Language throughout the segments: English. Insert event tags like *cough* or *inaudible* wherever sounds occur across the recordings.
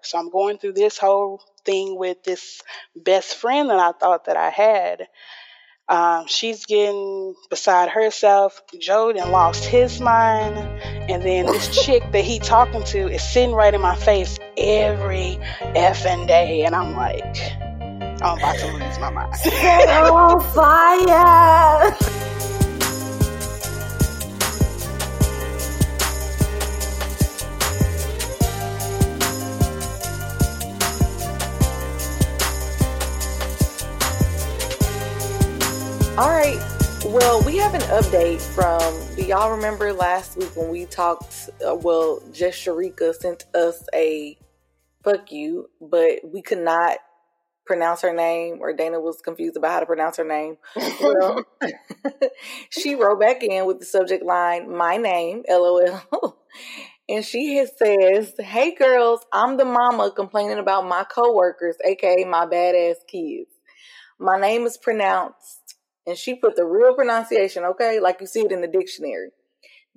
work. So I'm going through this whole thing with this best friend that I thought that I had. Um, she's getting beside herself. Joe then lost his mind. And then this *laughs* chick that he talking to is sitting right in my face every effing day. And I'm like, I'm about to lose my mind. oh, fire! *laughs* All right. Well, we have an update from. Do y'all remember last week when we talked? Uh, well, just Sharika sent us a fuck you, but we could not pronounce her name, or Dana was confused about how to pronounce her name. Well, *laughs* she wrote back in with the subject line, "My name, *laughs* LOL." And she has says, Hey girls, I'm the mama complaining about my coworkers, aka my badass kids. My name is pronounced and she put the real pronunciation, okay, like you see it in the dictionary.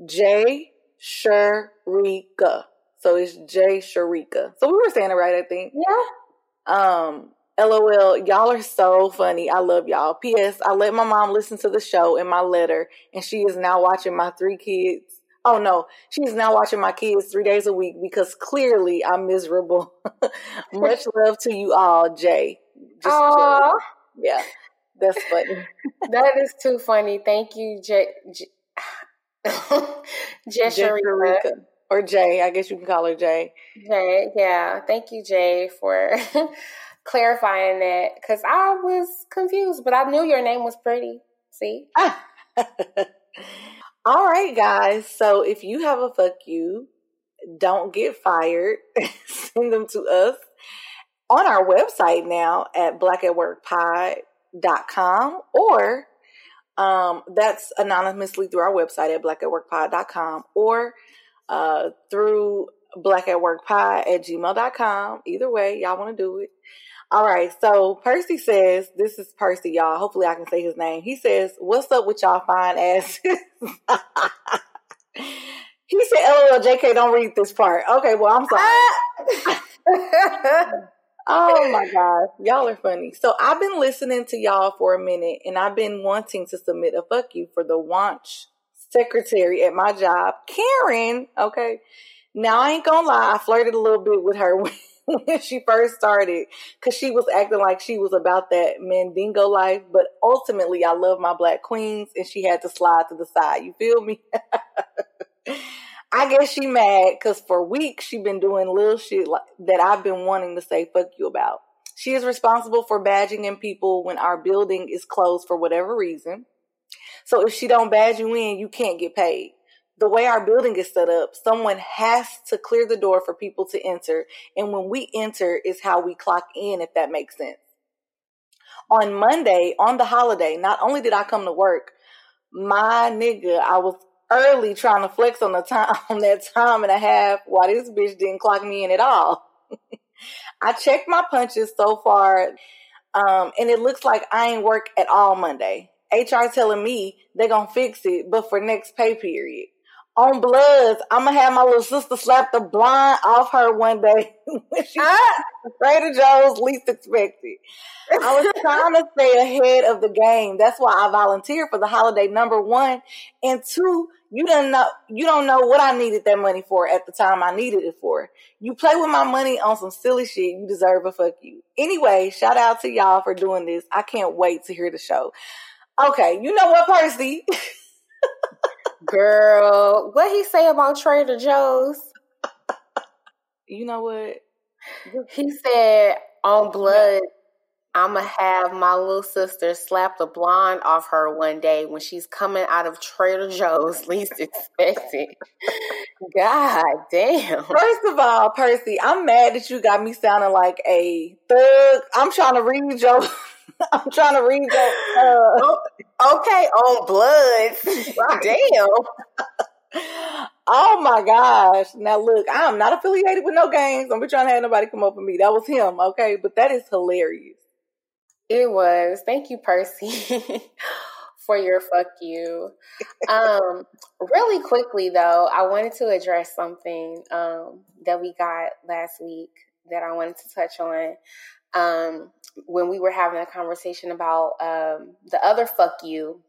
J Sharika. So it's J Sharika. So we were saying it right, I think. Yeah. Um, LOL, y'all are so funny. I love y'all. P.S. I let my mom listen to the show in my letter, and she is now watching my three kids. Oh no, she's now watching my kids three days a week because clearly I'm miserable. *laughs* Much love to you all, Jay. Just Aww. Yeah. That's funny. that is too funny. Thank you, J. J-. *laughs* Or Jay. I guess you can call her Jay. Jay, yeah. Thank you, Jay, for *laughs* clarifying that. Because I was confused, but I knew your name was pretty. See? *laughs* All right, guys. So if you have a fuck you, don't get fired. Send them to us on our website now at Black at Work Pod com or um, that's anonymously through our website at blackatworkpod.com or uh, through blackatworkpod at gmail.com. Either way, y'all want to do it. All right. So Percy says, this is Percy, y'all. Hopefully I can say his name. He says, what's up with y'all fine asses? *laughs* he said, LOL, JK, don't read this part. Okay. Well, I'm sorry. *laughs* *laughs* Oh my gosh, y'all are funny. So I've been listening to y'all for a minute and I've been wanting to submit a fuck you for the launch secretary at my job, Karen. Okay. Now I ain't gonna lie, I flirted a little bit with her *laughs* when, when she first started because she was acting like she was about that Mandingo life. But ultimately, I love my black queens and she had to slide to the side. You feel me? *laughs* I guess she mad because for weeks she been doing little shit like, that I've been wanting to say fuck you about. She is responsible for badging in people when our building is closed for whatever reason. So if she don't badge you in, you can't get paid. The way our building is set up, someone has to clear the door for people to enter. And when we enter is how we clock in, if that makes sense. On Monday, on the holiday, not only did I come to work, my nigga, I was early trying to flex on the time *laughs* on that time and a half why this bitch didn't clock me in at all. *laughs* I checked my punches so far, um, and it looks like I ain't work at all Monday. HR telling me they gonna fix it, but for next pay period on Bloods, I'm gonna have my little sister slap the blind off her one day *laughs* when she ah. Trader Joe's least expected. I was *laughs* trying to stay ahead of the game. That's why I volunteered for the holiday. Number one and two, you don't know you don't know what I needed that money for at the time I needed it for. You play with my money on some silly shit, you deserve a fuck you. Anyway, shout out to y'all for doing this. I can't wait to hear the show. Okay, you know what, Percy? *laughs* Girl, what he say about Trader Joe's? You know what? He said on blood, I'ma have my little sister slap the blonde off her one day when she's coming out of Trader Joe's, *laughs* least expected. God damn. First of all, Percy, I'm mad that you got me sounding like a thug. I'm trying to read your *laughs* I'm trying to read that. Uh, okay, on blood. *laughs* *laughs* Damn. oh my gosh. Now look, I'm not affiliated with no gangs. I'm be trying to have nobody come up with me. That was him, okay? But that is hilarious. It was. Thank you, Percy, for your fuck you. Um, really quickly though, I wanted to address something um that we got last week that I wanted to touch on. Um, when we were having a conversation about um, the other fuck you,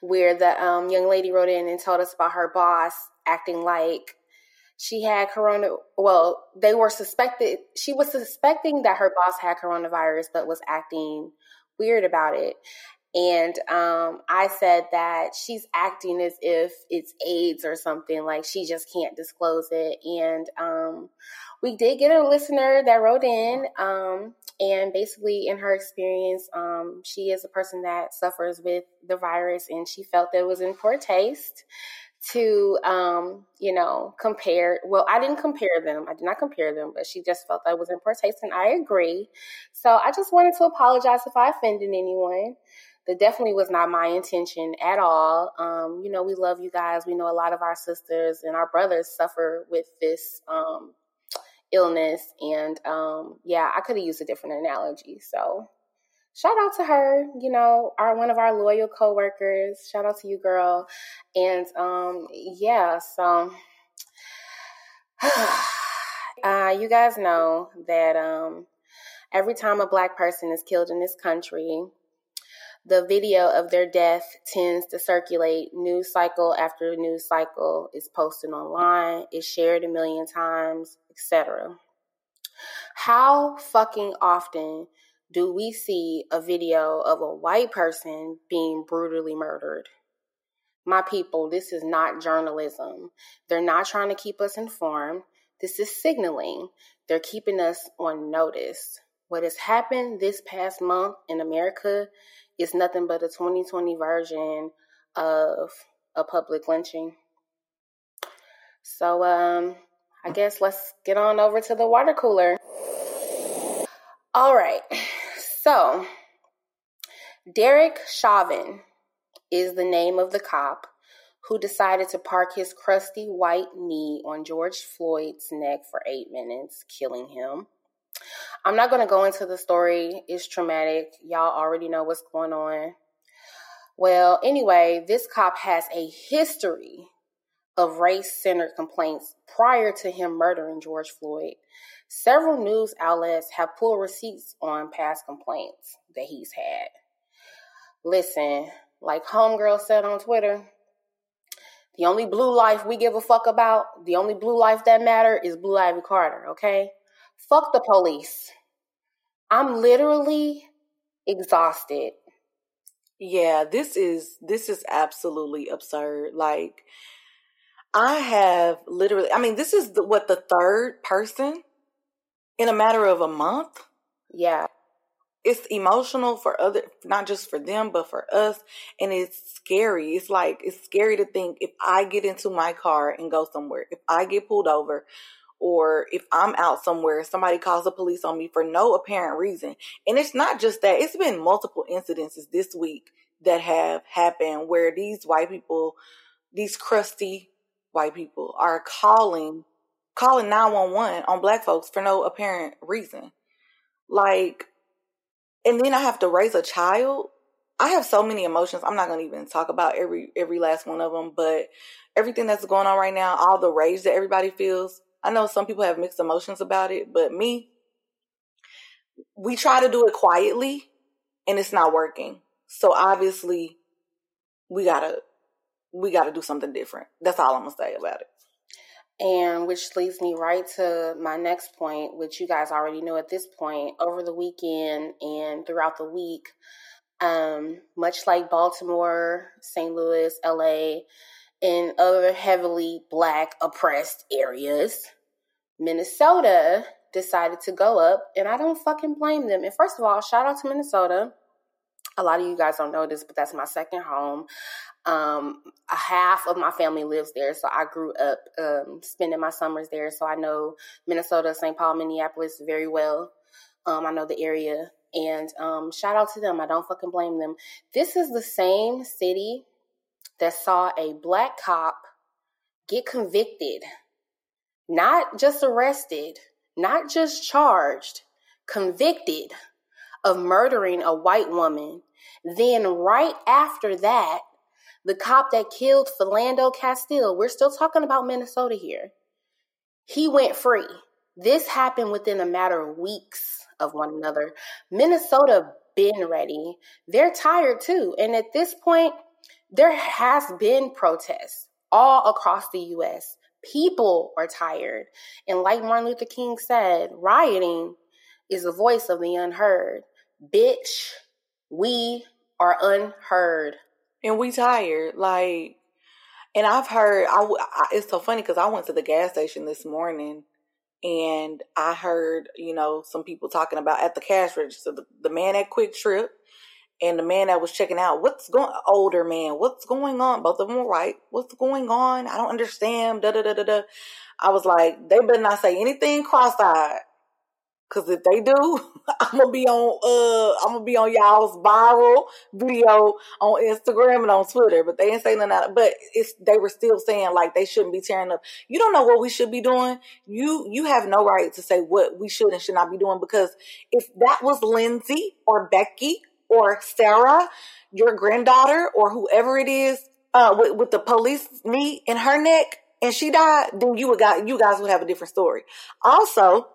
where the um, young lady wrote in and told us about her boss acting like she had corona. Well, they were suspected. She was suspecting that her boss had coronavirus, but was acting weird about it. And um, I said that she's acting as if it's AIDS or something, like she just can't disclose it. And um, we did get a listener that wrote in, um, and basically, in her experience, um, she is a person that suffers with the virus, and she felt that it was in poor taste to um, you know compare well i didn't compare them. I did not compare them but she just felt that was in poor taste and i agree. So i just wanted to apologize if i offended anyone. That definitely was not my intention at all. Um, you know we love you guys. We know a lot of our sisters and our brothers suffer with this um, illness and um, yeah i could have used a different analogy so shout out to her, you know, our one of our loyal coworkers. Shout out to you, girl. And um, yeah, so *sighs* uh, you guys know that um, every time a black person is killed in this country, the video of their death tends to circulate news cycle after news cycle is posted online is shared a million times etc how fucking often do we see a video of a white person being brutally murdered. My people, this is not journalism. They're not trying to keep us informed. This is signaling. They're keeping us on notice. What has happened this past month in America is nothing but a 2020 version of a public lynching. So, um, I guess let's get on over to the water cooler. All right. So, Derek Chauvin is the name of the cop who decided to park his crusty white knee on George Floyd's neck for eight minutes, killing him. I'm not going to go into the story, it's traumatic. Y'all already know what's going on. Well, anyway, this cop has a history of race centered complaints prior to him murdering George Floyd. Several news outlets have pulled receipts on past complaints that he's had. Listen, like Homegirl said on Twitter, the only blue life we give a fuck about, the only blue life that matter is Blue Ivy Carter, okay? Fuck the police. I'm literally exhausted. Yeah, this is this is absolutely absurd. Like I have literally I mean this is the, what the third person in a matter of a month. Yeah. It's emotional for other, not just for them, but for us. And it's scary. It's like, it's scary to think if I get into my car and go somewhere, if I get pulled over, or if I'm out somewhere, somebody calls the police on me for no apparent reason. And it's not just that, it's been multiple incidences this week that have happened where these white people, these crusty white people are calling calling 911 on black folks for no apparent reason. Like, and then I have to raise a child. I have so many emotions. I'm not going to even talk about every every last one of them, but everything that's going on right now, all the rage that everybody feels. I know some people have mixed emotions about it, but me, we try to do it quietly and it's not working. So obviously we got to we got to do something different. That's all I'm to say about it. And which leads me right to my next point, which you guys already know at this point. Over the weekend and throughout the week, um, much like Baltimore, St. Louis, LA, and other heavily black oppressed areas, Minnesota decided to go up, and I don't fucking blame them. And first of all, shout out to Minnesota. A lot of you guys don't know this, but that's my second home. Um, a half of my family lives there, so I grew up um, spending my summers there. So I know Minnesota, St. Paul, Minneapolis very well. Um, I know the area, and um, shout out to them. I don't fucking blame them. This is the same city that saw a black cop get convicted, not just arrested, not just charged, convicted of murdering a white woman. Then, right after that, the cop that killed Philando Castile, we're still talking about Minnesota here. He went free. This happened within a matter of weeks of one another. Minnesota been ready. They're tired too. And at this point, there has been protests all across the US. People are tired. And like Martin Luther King said, rioting is the voice of the unheard. Bitch, we are unheard. And we tired. Like, and I've heard, I, I it's so funny because I went to the gas station this morning and I heard, you know, some people talking about at the cash register, the, the man at QuikTrip and the man that was checking out, what's going, older man, what's going on? Both of them were right. What's going on? I don't understand. Da da da da da. I was like, they better not say anything cross-eyed. Cause if they do, *laughs* I'm gonna be on uh I'm gonna be on y'all's viral video on Instagram and on Twitter. But they ain't saying nothing. But it's they were still saying like they shouldn't be tearing up. You don't know what we should be doing. You you have no right to say what we should and should not be doing because if that was Lindsay or Becky or Sarah, your granddaughter or whoever it is, uh, with, with the police knee in her neck and she died, then you would got you guys would have a different story. Also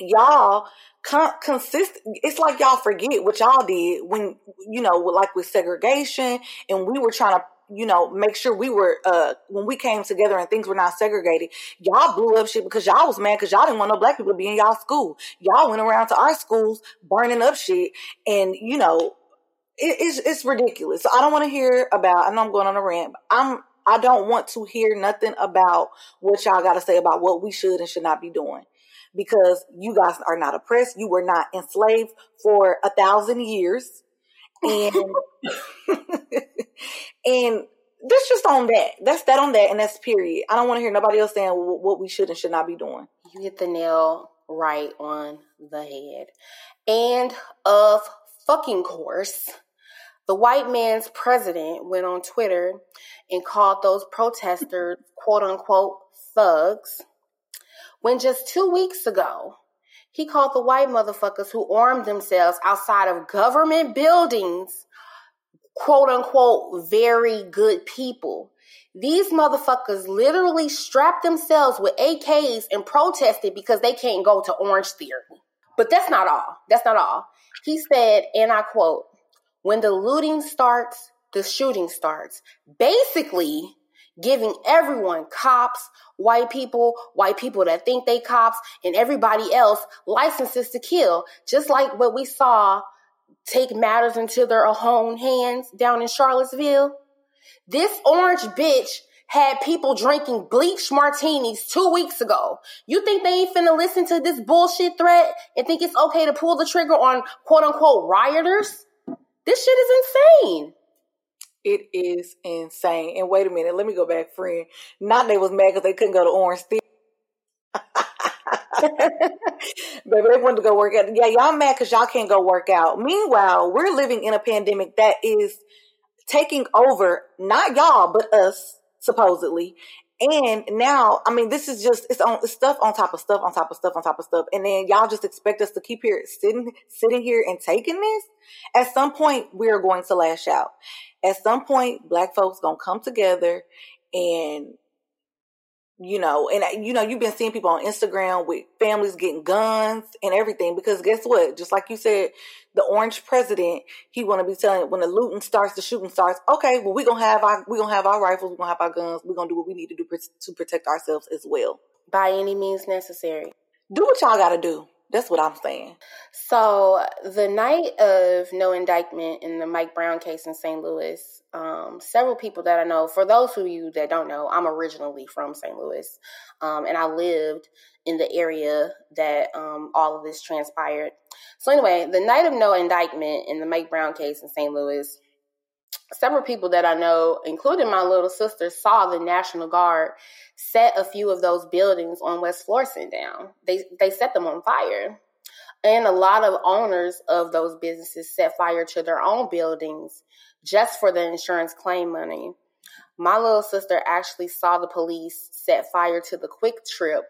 y'all con- consist it's like y'all forget what y'all did when you know like with segregation and we were trying to you know make sure we were uh when we came together and things were not segregated y'all blew up shit because y'all was mad because y'all didn't want no black people to be in y'all school. Y'all went around to our schools burning up shit and you know it, it's it's ridiculous. So i don't want to hear about i know i'm going on a rant i'm I don't want to hear nothing about what y'all got to say about what we should and should not be doing because you guys are not oppressed. You were not enslaved for a thousand years. And, *laughs* *laughs* and that's just on that. That's that on that. And that's period. I don't want to hear nobody else saying what we should and should not be doing. You hit the nail right on the head. And of fucking course, the white man's president went on Twitter and called those protesters quote unquote thugs when just two weeks ago, he called the white motherfuckers who armed themselves outside of government buildings, quote unquote, very good people. These motherfuckers literally strapped themselves with AKs and protested because they can't go to Orangetheory. But that's not all. That's not all. He said, and I quote, when the looting starts, the shooting starts. Basically, giving everyone cops, white people, white people that think they cops, and everybody else licenses to kill, just like what we saw take matters into their own hands down in Charlottesville. This orange bitch had people drinking bleach martinis two weeks ago. You think they ain't finna listen to this bullshit threat and think it's okay to pull the trigger on quote unquote rioters? This shit is insane. It is insane. And wait a minute, let me go back, friend. Not they was mad because they couldn't go to Orangetheory. *laughs* Baby, they wanted to go work out. Yeah, y'all mad because y'all can't go work out. Meanwhile, we're living in a pandemic that is taking over, not y'all, but us, supposedly. And now, I mean, this is just it's on it's stuff on top of stuff on top of stuff on top of stuff, and then y'all just expect us to keep here sitting sitting here and taking this. At some point, we are going to lash out at some point, black folks gonna come together and you know, and you know, you've been seeing people on Instagram with families getting guns and everything because guess what? Just like you said, the orange president, he want to be telling when the looting starts, the shooting starts. Okay, well, we gonna have our we gonna have our rifles, we gonna have our guns, we gonna do what we need to do to protect ourselves as well by any means necessary. Do what y'all gotta do. That's what I'm saying. So the night of no indictment in the Mike Brown case in St. Louis, um, several people that I know. For those of you that don't know, I'm originally from St. Louis, um, and I lived in the area that um, all of this transpired. So anyway, the night of no indictment in the Mike Brown case in St. Louis, several people that I know, including my little sister, saw the National Guard set a few of those buildings on West Florissant down. They they set them on fire. And a lot of owners of those businesses set fire to their own buildings just for the insurance claim money. My little sister actually saw the police set fire to the QuikTrip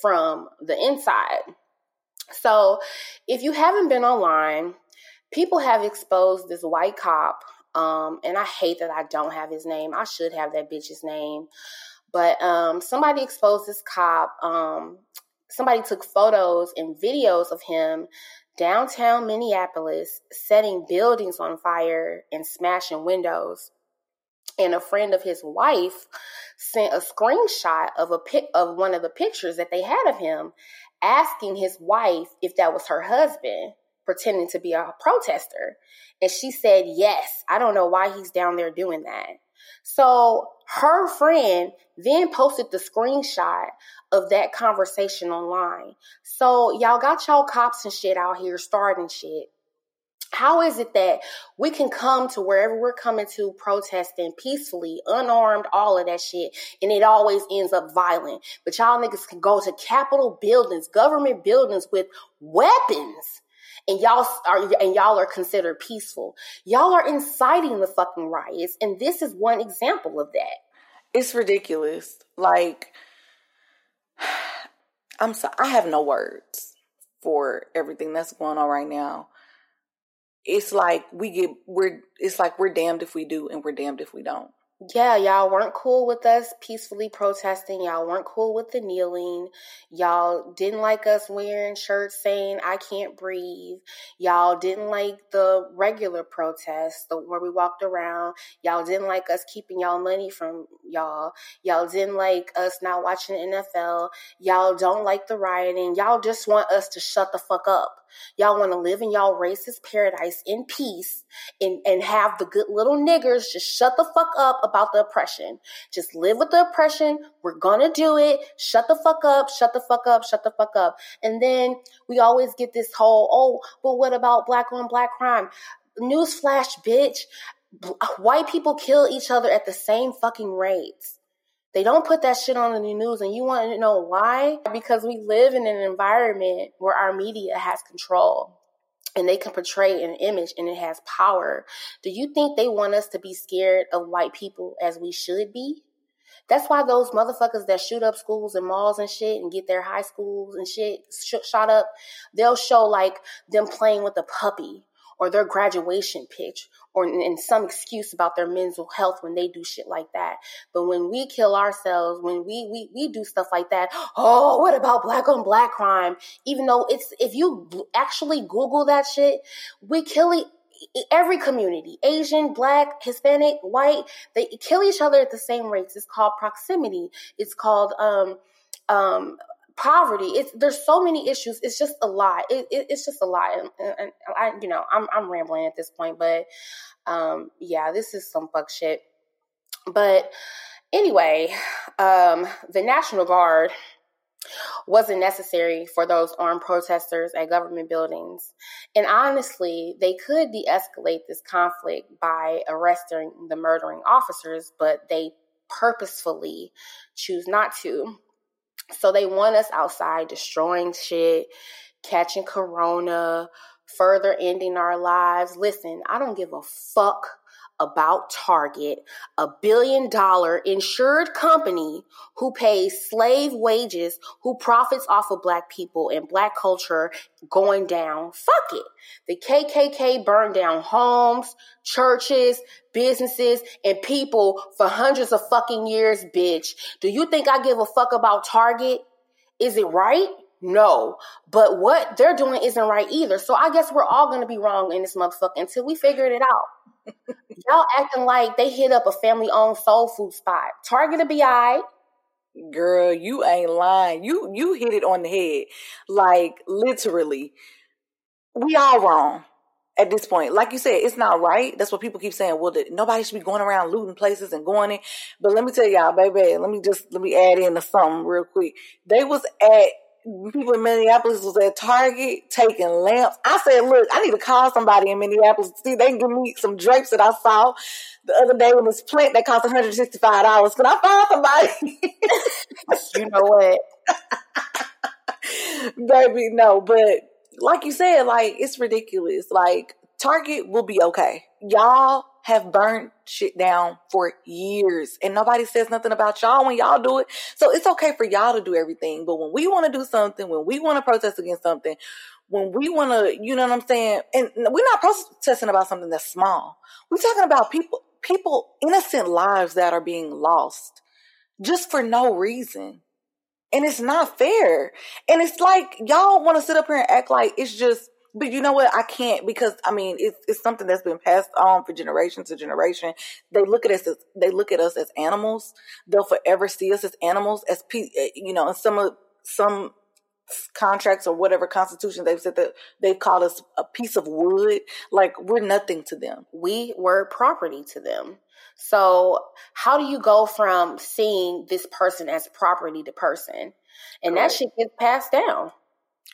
from the inside. So, if you haven't been online, people have exposed this white cop um, and I hate that I don't have his name. I should have that bitch's name. But um, somebody exposed this cop um, somebody took photos and videos of him downtown Minneapolis setting buildings on fire and smashing windows. And a friend of his wife sent a screenshot of a pic of one of the pictures that they had of him asking his wife if that was her husband pretending to be a protester. And she said, Yes, I don't know why he's down there doing that. So her friend then posted the screenshot of that conversation online. So y'all got y'all cops and shit out here starting shit. How is it that we can come to wherever we're coming to protesting peacefully, unarmed, all of that shit, and it always ends up violent? But y'all niggas can go to Capitol buildings, government buildings with weapons and y'all are and y'all are considered peaceful. Y'all are inciting the fucking riots, and this is one example of that. It's ridiculous. Like *sighs* I'm sorry, I have no words for everything that's going on right now. It's like we get we're it's like we're damned if we do and we're damned if we don't yeah, y'all weren't cool with us peacefully protesting. Y'all weren't cool with the kneeling. Y'all didn't like us wearing shirts saying "I can't breathe." Y'all didn't like the regular protests, the where we walked around. Y'all didn't like us keeping y'all money from y'all. Y'all didn't like us not watching the NFL. Y'all don't like the rioting. Y'all just want us to shut the fuck up. Y'all want to live in y'all racist paradise in peace and, and have the good little niggers just shut the fuck up about the oppression. Just live with the oppression. We're gonna do it. Shut the fuck up, shut the fuck up, shut the fuck up. And then we always get this whole, oh, but what about black on black crime? Newsflash, bitch. White people kill each other at the same fucking rates. They don't put that shit on the news, and you want to know why? Because we live in an environment where our media has control and they can portray an image and it has power. Do you think they want us to be scared of white people as we should be? That's why those motherfuckers that shoot up schools and malls and shit and get their high schools and shit sh- shot up, they'll show like them playing with a puppy or their graduation pitch or in some excuse about their mental health when they do shit like that. But when we kill ourselves, when we we we do stuff like that, oh, what about black on black crime? Even though it's if you actually Google that shit, we kill every community asian black hispanic white they kill each other at the same rates it's called proximity it's called um um poverty. It's there's so many issues. It's just a lot. It, it, it's just a lot, and, and, I, you know, I'm I'm rambling at this point, but um, yeah, this is some fuck shit. But anyway, um, the National Guard wasn't necessary for those armed protesters at government buildings. And honestly, they could de escalate this conflict by arresting the murdering officers, but they purposefully choose not to. So they want us outside destroying shit, catching corona, further ending our lives. Listen, I don't give a fuck about Target, a billion dollar insured company who pays slave wages, who profits off of black people and black culture going down. Fuck it. The KKK burned down homes, churches, businesses, and people for hundreds of fucking years, bitch. Do you think I give a fuck about Target? Is it right? No. But what they're doing isn't right either. So I guess we're all going to be wrong in this motherfucker until we figure it out. *laughs* Y'all acting like they hit up a family owned soul food spot. Target to be alright. Girl, you ain't lying. You you hit it on the head. Like literally. We all wrong at this point. Like you said, it's not right. That's what people keep saying. Well, nobody should be going around looting places and going in. But let me tell y'all, baby, let me just let me add in something real quick. They was at people in Minneapolis was at Target taking lamps. I said, look, I need to call somebody in Minneapolis to see they can give me some drapes that I saw the other day in this plant that cost $165. Can I find somebody? *laughs* you know what? *laughs* Baby, no, but like you said, like it's ridiculous. Like Target will be okay. Y'all have burned shit down for years and nobody says nothing about y'all when y'all do it. So it's okay for y'all to do everything. But when we want to do something, when we want to protest against something, when we want to, you know what I'm saying? And we're not protesting about something that's small. We're talking about people, people, innocent lives that are being lost just for no reason. And it's not fair. And it's like y'all want to sit up here and act like it's just but you know what? I can't because I mean it's it's something that's been passed on for generation to generation. They look at us as they look at us as animals. They'll forever see us as animals. As eh, you know, and some of some contracts or whatever constitution they've said that they've called us a piece of wood. Like we're nothing to them. We were property to them. So how do you go from seeing this person as property to person, and Correct. that shit gets passed down?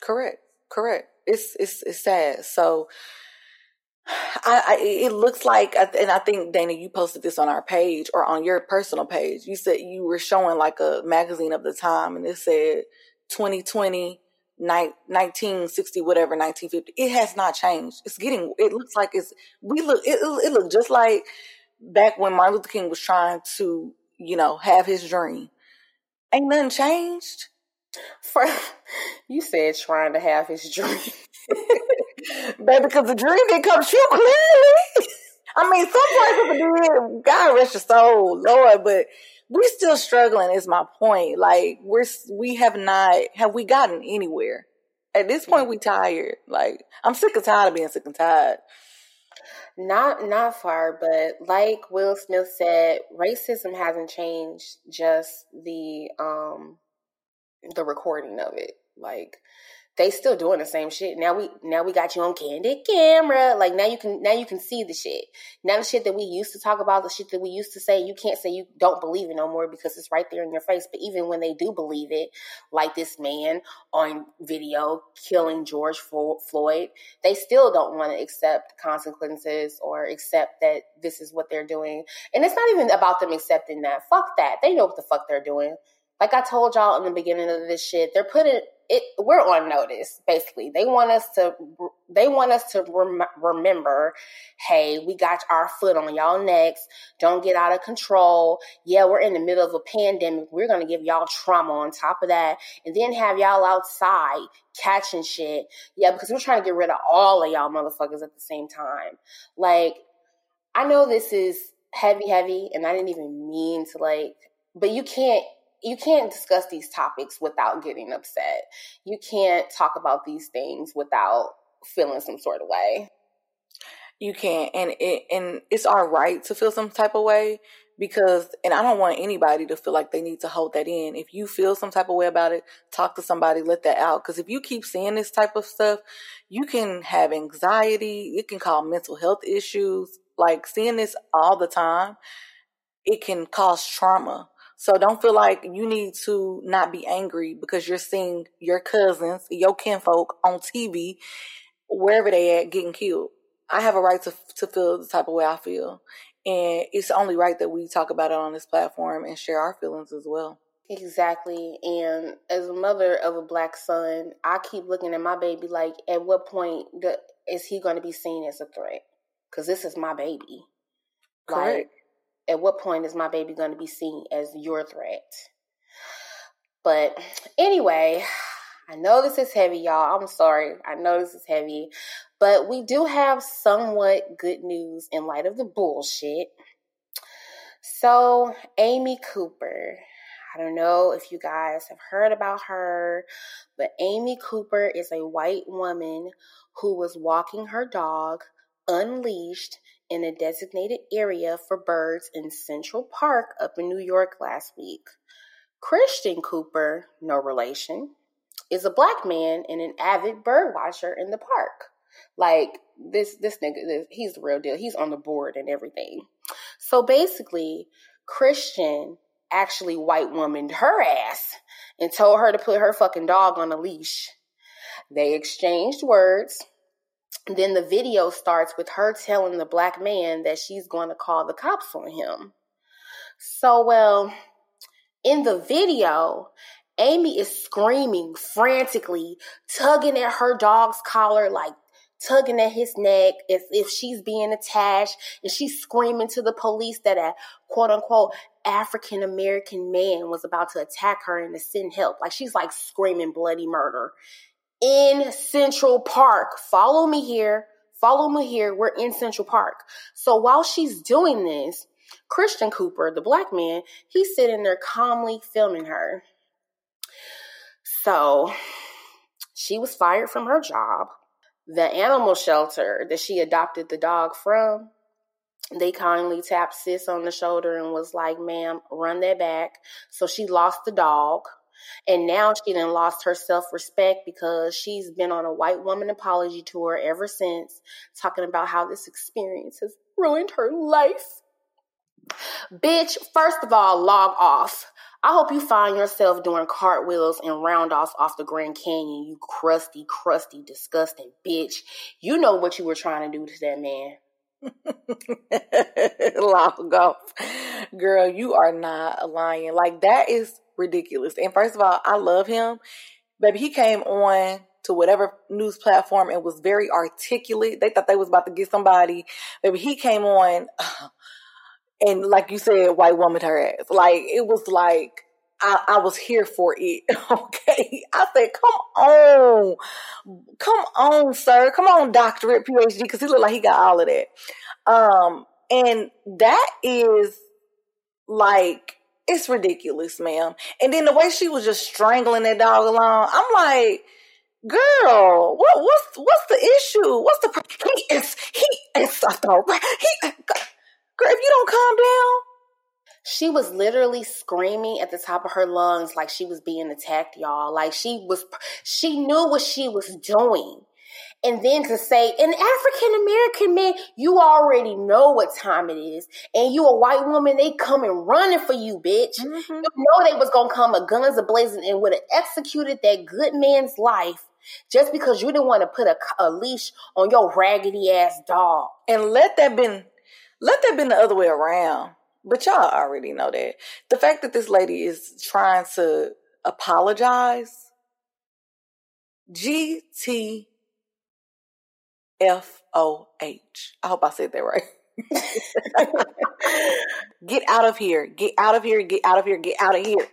Correct. Correct it's it's it's sad. So *sighs* I, I, it looks like, and I think Dana, you posted this on our page or on your personal page. You said you were showing like a magazine of the time, and it said 2020, 1960, whatever, 1950. It has not changed. It's getting. It looks like it's. We look. It, it looked just like back when Martin Luther King was trying to, you know, have his dream. Ain't nothing changed. For you said trying to have his dream. *laughs* Baby, because the dream didn't come true clearly. I mean, some places did. God rest your soul, Lord, but we're still struggling. Is my point. Like we're we have not have we gotten anywhere. At this point, we tired. Like I'm sick and tired of being sick and tired. Not not far, but like Will Smith said, racism hasn't changed. Just the um the recording of it. Like they still doing the same shit. Now we now we got you on candid camera. Like now you can now you can see the shit. Now the shit that we used to talk about, the shit that we used to say, you can't say you don't believe it no more because it's right there in your face. But even when they do believe it, like this man on video killing George Floyd, they still don't want to accept consequences or accept that this is what they're doing. And it's not even about them accepting that. Fuck that. They know what the fuck they're doing like I told y'all in the beginning of this shit, they're putting it. We're on notice. Basically, they want us to. They want us to rem- remember. Hey, we got our foot on y'all necks. Don't get out of control. Yeah, we're in the middle of a pandemic. We're gonna give y'all trauma on top of that, and then have y'all outside catching shit. Yeah, because we're trying to get rid of all of y'all motherfuckers at the same time. Like, I know this is heavy, heavy, and I didn't even mean to like. But you can't you can't discuss these topics without getting upset. You can't talk about these things without feeling some sort of way. You can't, and it and it's our right to feel some type of way because, and I don't want anybody to feel like they need to hold that in. If you feel some type of way about it, talk to somebody, let that out. Because if you keep seeing this type of stuff, you can have anxiety. It can cause mental health issues. Like seeing this all the time, it can cause trauma so don't feel like you need to not be angry because you're seeing your cousins, your kinfolk on TV, wherever they at, getting killed. I have a right to to feel the type of way I feel, and it's only right that we talk about it on this platform and share our feelings as well. Exactly. And as a mother of a black son, I keep looking at my baby like, at what point is he going to be seen as a threat? Because this is my baby. Correct. Like, at what point is my baby going to be seen as your threat? But anyway, I know this is heavy, y'all. I'm sorry. I know this is heavy. But we do have somewhat good news in light of the bullshit. So, Amy Cooper. I don't know if you guys have heard about her, but Amy Cooper is a white woman who was walking her dog unleashed in a designated area for birds in Central Park up in New York last week. Christian Cooper, no relation, is a black man and an avid bird watcher in the park. Like this, this nigga, this, he's the real deal. He's on the board and everything. So basically, Christian actually white womaned her ass and told her to put her fucking dog on a leash. They exchanged words then the video starts with her telling the black man that she's going to call the cops on him. So, well, in the video, Amy is screaming frantically, tugging at her dog's collar, like tugging at his neck as if she's being attached, and she's screaming to the police that a quote unquote African American man was about to attack her and to send help. Like she's like screaming bloody murder in Central Park. Follow me here. Follow me here. We're in Central Park. So while she's doing this, Christian Cooper, the black man, he's sitting there calmly filming her. So she was fired from her job. The animal shelter that she adopted the dog from, they kindly tapped sis on the shoulder and was like, ma'am, run that back. So she lost the dog. And now she then lost her self respect because she's been on a white woman apology tour ever since, talking about how this experience has ruined her life. Bitch, first of all, log off. I hope you find yourself doing cartwheels and roundoffs off the Grand Canyon, you crusty, crusty, disgusting bitch. You know what you were trying to do to that man. *laughs* Log off. Girl, you are not lying. Like, that is ridiculous. And first of all, I love him. Baby, he came on to whatever news platform and was very articulate. They thought they was about to get somebody. Baby, he came on *sighs* and like you said, white woman her ass. Like it was like I, I was here for it. *laughs* Okay. I said, come on. Come on, sir. Come on, doctorate, PhD, because he looked like he got all of that. Um, and that is like it's ridiculous, ma'am. And then the way she was just strangling that dog along, I'm like, girl, what what's what's the issue? What's the he is he is I thought he girl, if you don't calm down. She was literally screaming at the top of her lungs like she was being attacked, y'all. Like she was she knew what she was doing. And then to say, an African American man, you already know what time it is. And you a white woman, they coming running for you, bitch. Mm-hmm. You know they was gonna come with guns ablazing and would have executed that good man's life just because you didn't want to put a, a leash on your raggedy ass dog. And let that been let that been the other way around. But y'all already know that. The fact that this lady is trying to apologize, G T F O H. I hope I said that right. *laughs* get out of here. Get out of here. Get out of here. Get out of here.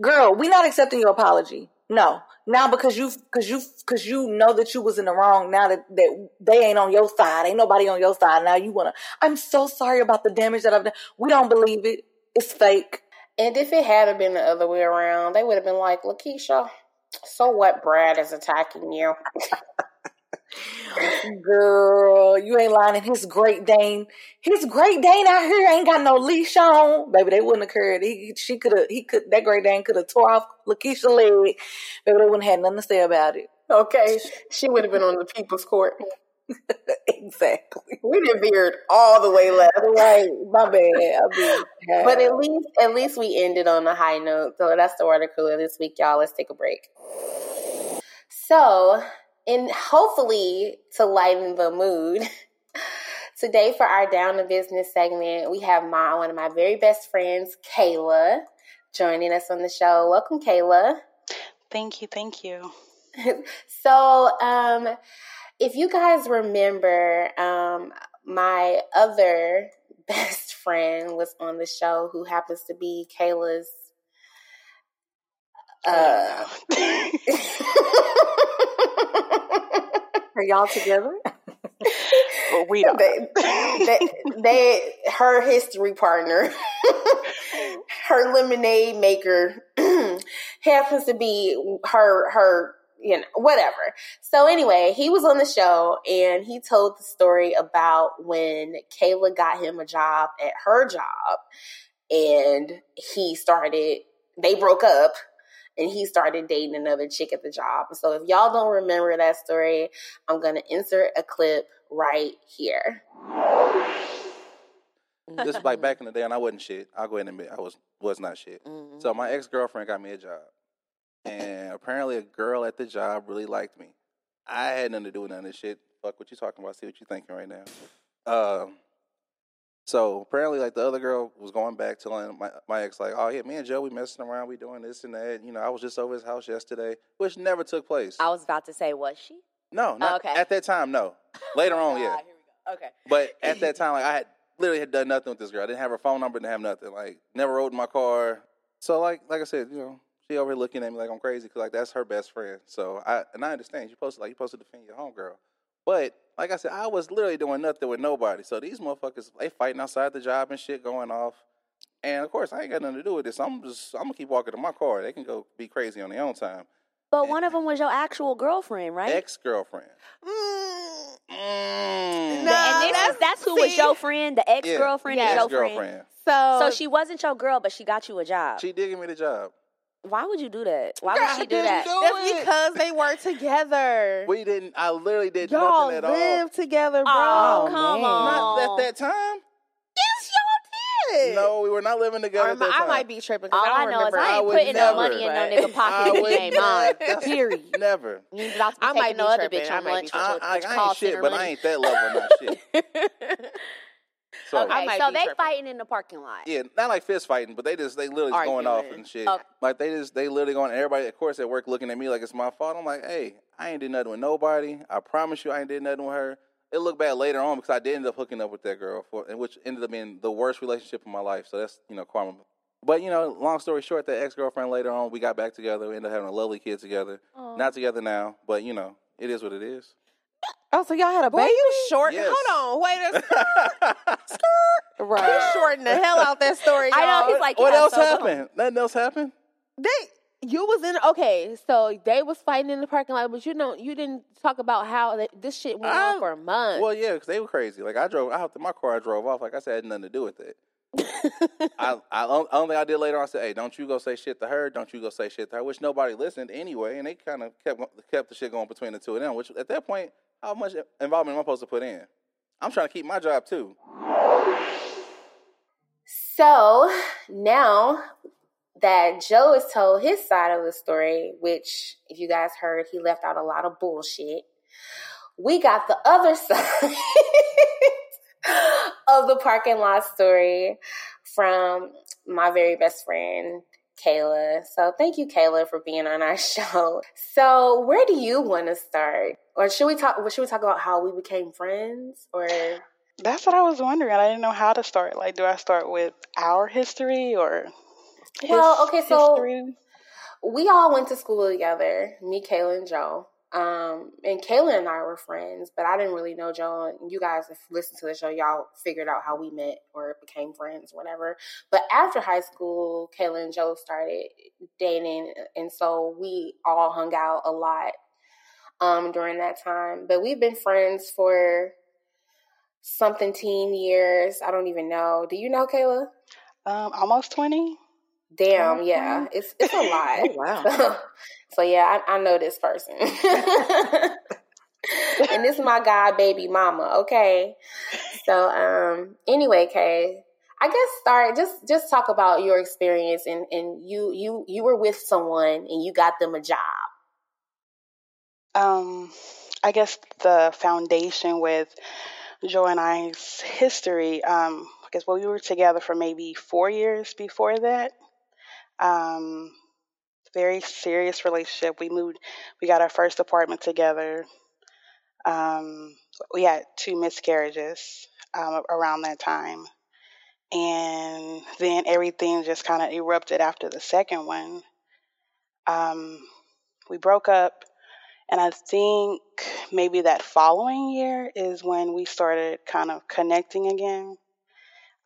Girl, we're not accepting your apology. No. Now because you because you because you know that you was in the wrong now that, that they ain't on your side. Ain't nobody on your side. Now you wanna I'm so sorry about the damage that I've done. We don't believe it. It's fake. And if it had been the other way around, they would have been like, Lakeisha, so what Brad is attacking you? *laughs* Girl, you ain't lying. And his Great Dane, his Great Dane out here ain't got no leash on. Baby, they wouldn't have cared. He, she could have, he could, that Great Dane could have tore off Lakeisha leg. Baby, they wouldn't have nothing to say about it. Okay, she would have been on the people's court. *laughs* exactly. We done veered all the way left. Right, my bad. I mean, but at least, at least we ended on a high note. So that's the water cooler this week, y'all. Let's take a break. So and hopefully to lighten the mood. *laughs* Today for our down to business segment, we have my one of my very best friends, Kayla, joining us on the show. Welcome, Kayla. Thank you, thank you. *laughs* so, um, if you guys remember, um, my other *laughs* best friend was on the show who happens to be Kayla's uh, Are y'all together? well, we are. They, they, they, her history partner, *laughs* her lemonade maker, *clears throat* happens to be her her you know, whatever. So anyway, he was on the show and he told the story about when Kayla got him a job at her job and he started they broke up and he started dating another chick at the job. So if y'all don't remember that story, I'm going to insert a clip right here. this is like *laughs* back in the day, and I wasn't shit. I'll go ahead and admit I was was not shit. Mm-hmm. So my ex girlfriend got me a job, and apparently a girl at the job really liked me. I had nothing to do with none of this shit. Fuck what you talking about. See what you're thinking right now. Um, so apparently, like the other girl was going back telling my my ex, like, "Oh yeah, me and Joe, we messing around, we doing this and that." You know, I was just over his house yesterday, which never took place. I was about to say, was she? No, not okay. at that time. No, later on, *laughs* yeah. Ah, here we go. Okay. But *laughs* at that time, like I had literally had done nothing with this girl. I didn't have her phone number, didn't have nothing. Like never rode in my car. So like like I said, you know, she over here looking at me like I'm crazy because like that's her best friend. So I and I understand you supposed to like you supposed to defend your homegirl, but like I said, I was literally doing nothing with nobody. So these motherfuckers, they fighting outside the job and shit going off. And of course, I ain't got nothing to do with this. I'm just, I'm gonna keep walking to my car. They can go be crazy on their own time. But one of them was your actual girlfriend, right? Ex girlfriend. Mm, Mm. and No, this that's- is, that's who was your friend, the ex girlfriend Yeah. is your Ex friend. girlfriend. so So she wasn't your girl, but she got you a job. She did give me the job. Why would you do that? Why would she do didn't that? do that's it. because they were together. *laughs* We didn't. I literally did Y'all nothing at all. Y'all live together, bro. Oh, Oh, come man. on. Not at that time. Yes, y'all did. No, we were not living together Or at that I might be tripping. 'cause All I, I don't know is remember. I I ain't would putting no never. money in no nigga pocket if would ain't mine. not. *laughs* Period. Never. You ain't about to be I might taking be no other tripping. bitch I on might lunch. be with I, I, I ain't shit, but. I ain't that level, not shit. *laughs* So I Okay, might so they tripping. fighting in the parking lot. yeah, not like fist fighting, but they just they literally just going off and shit. Okay. Like they just they literally going. Everybody, of course, at work looking at me like it's my fault. I'm like, hey, I ain't did nothing with nobody. I promise you, I ain't did nothing with her. It looked bad later on because I did end up hooking up with that girl, for which ended up being the worst relationship in my life. So that's you know karma. But you know, long story short, that ex girlfriend later on, we got back together. We ended up having a lovely kid together. Not together now, but you know, it is what it is. Oh, so y'all had a Boy, baby? you short. Yes. Hold on, wait a *laughs* You Right. shorten the hell out that story, y'all. I know he's like, what yeah, else so go. happened? Nothing else happened. they you was in okay, so they was fighting in the parking lot, but you know you didn't talk about how they, this shit went I- on for months. Well, yeah, because they were crazy. Like I drove, I hopped in my car, I drove off. Like I said, it had nothing to do with it. *laughs* I, I, the only thing I did later on, I said, "Hey, don't you go say shit to her. Don't you go say shit to her." Which nobody listened anyway, and they kind of kept kept the shit going between the two of them. Which at that point, how much involvement am I supposed to put in? I'm trying to keep my job too. So now that Joe has told his side of the story, which if you guys heard, he left out a lot of bullshit. We got the other *laughs* side of the parking lot story from my very best friend, Kayla. So thank you, Kayla, for being on our *laughs* show. So where do you want to start? Or should we talk should we talk about how we became friends? Or That's what I was wondering. I didn't know how to start. Like, do I start with our history or his Well, okay, so- history? we all went to school together, me, Kayla, and Joe. Um, and Kayla and I were friends, but I didn't really know Joe. And you guys, if you listen to the show, y'all figured out how we met or became friends, whatever. But after high school, Kayla and Joe started dating, and so we all hung out a lot um, during that time. But we've been friends for something teen years. I don't even know. Do you know Kayla? Um, almost 20? Damn, Okay. yeah, it's it's a *laughs* lot. Oh, wow. So, *laughs* so yeah, I, I know this person, *laughs* and this is my god baby mama. Okay, so um, anyway, Kay, I guess start just just talk about your experience and and you you you were with someone and you got them a job. Um, I guess the foundation with Joe and I's history, um, I guess well, we were together for maybe four years before that. Um, very serious relationship. We moved, we got our first apartment together. Um, we had two miscarriages um, around that time. And then everything just kind of erupted after the second one. Um, we broke up. And I think maybe that following year is when we started kind of connecting again.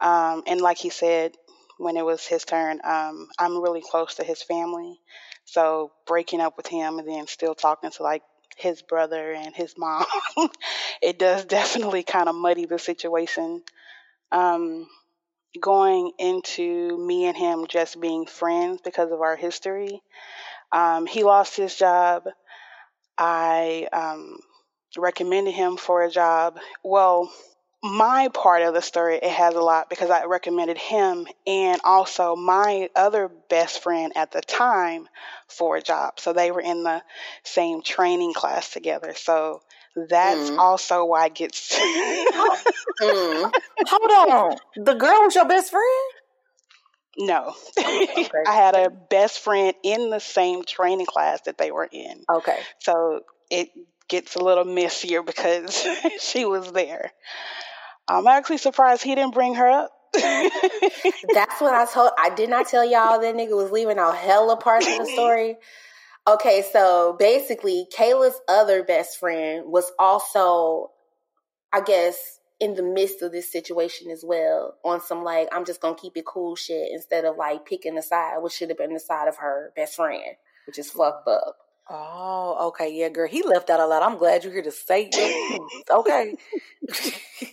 Um, and like he said, when it was his turn, um, I'm really close to his family. So breaking up with him and then still talking to like his brother and his mom, *laughs* it does definitely kind of muddy the situation. Um, going into me and him just being friends because of our history, um, he lost his job. I um, recommended him for a job. Well, my part of the story it has a lot because I recommended him and also my other best friend at the time for a job. So they were in the same training class together. So that's Mhm. also why it gets *laughs* Mm. Hold on. The girl was your best friend? No. Okay. *laughs* I had a best friend in the same training class that they were in. Okay. So it gets a little messier because *laughs* she was there. I'm actually surprised he didn't bring her up. *laughs* That's what I told. I did not tell y'all that nigga was leaving out hella parts of the story. Okay, so basically, Kayla's other best friend was also, I guess, in the midst of this situation as well. On some like, I'm just gonna keep it cool shit instead of like picking the side, which should have been the side of her best friend, which is fucked up. Oh, okay, yeah, girl. He left out a lot. I'm glad you're here to say *laughs* it. okay. *laughs*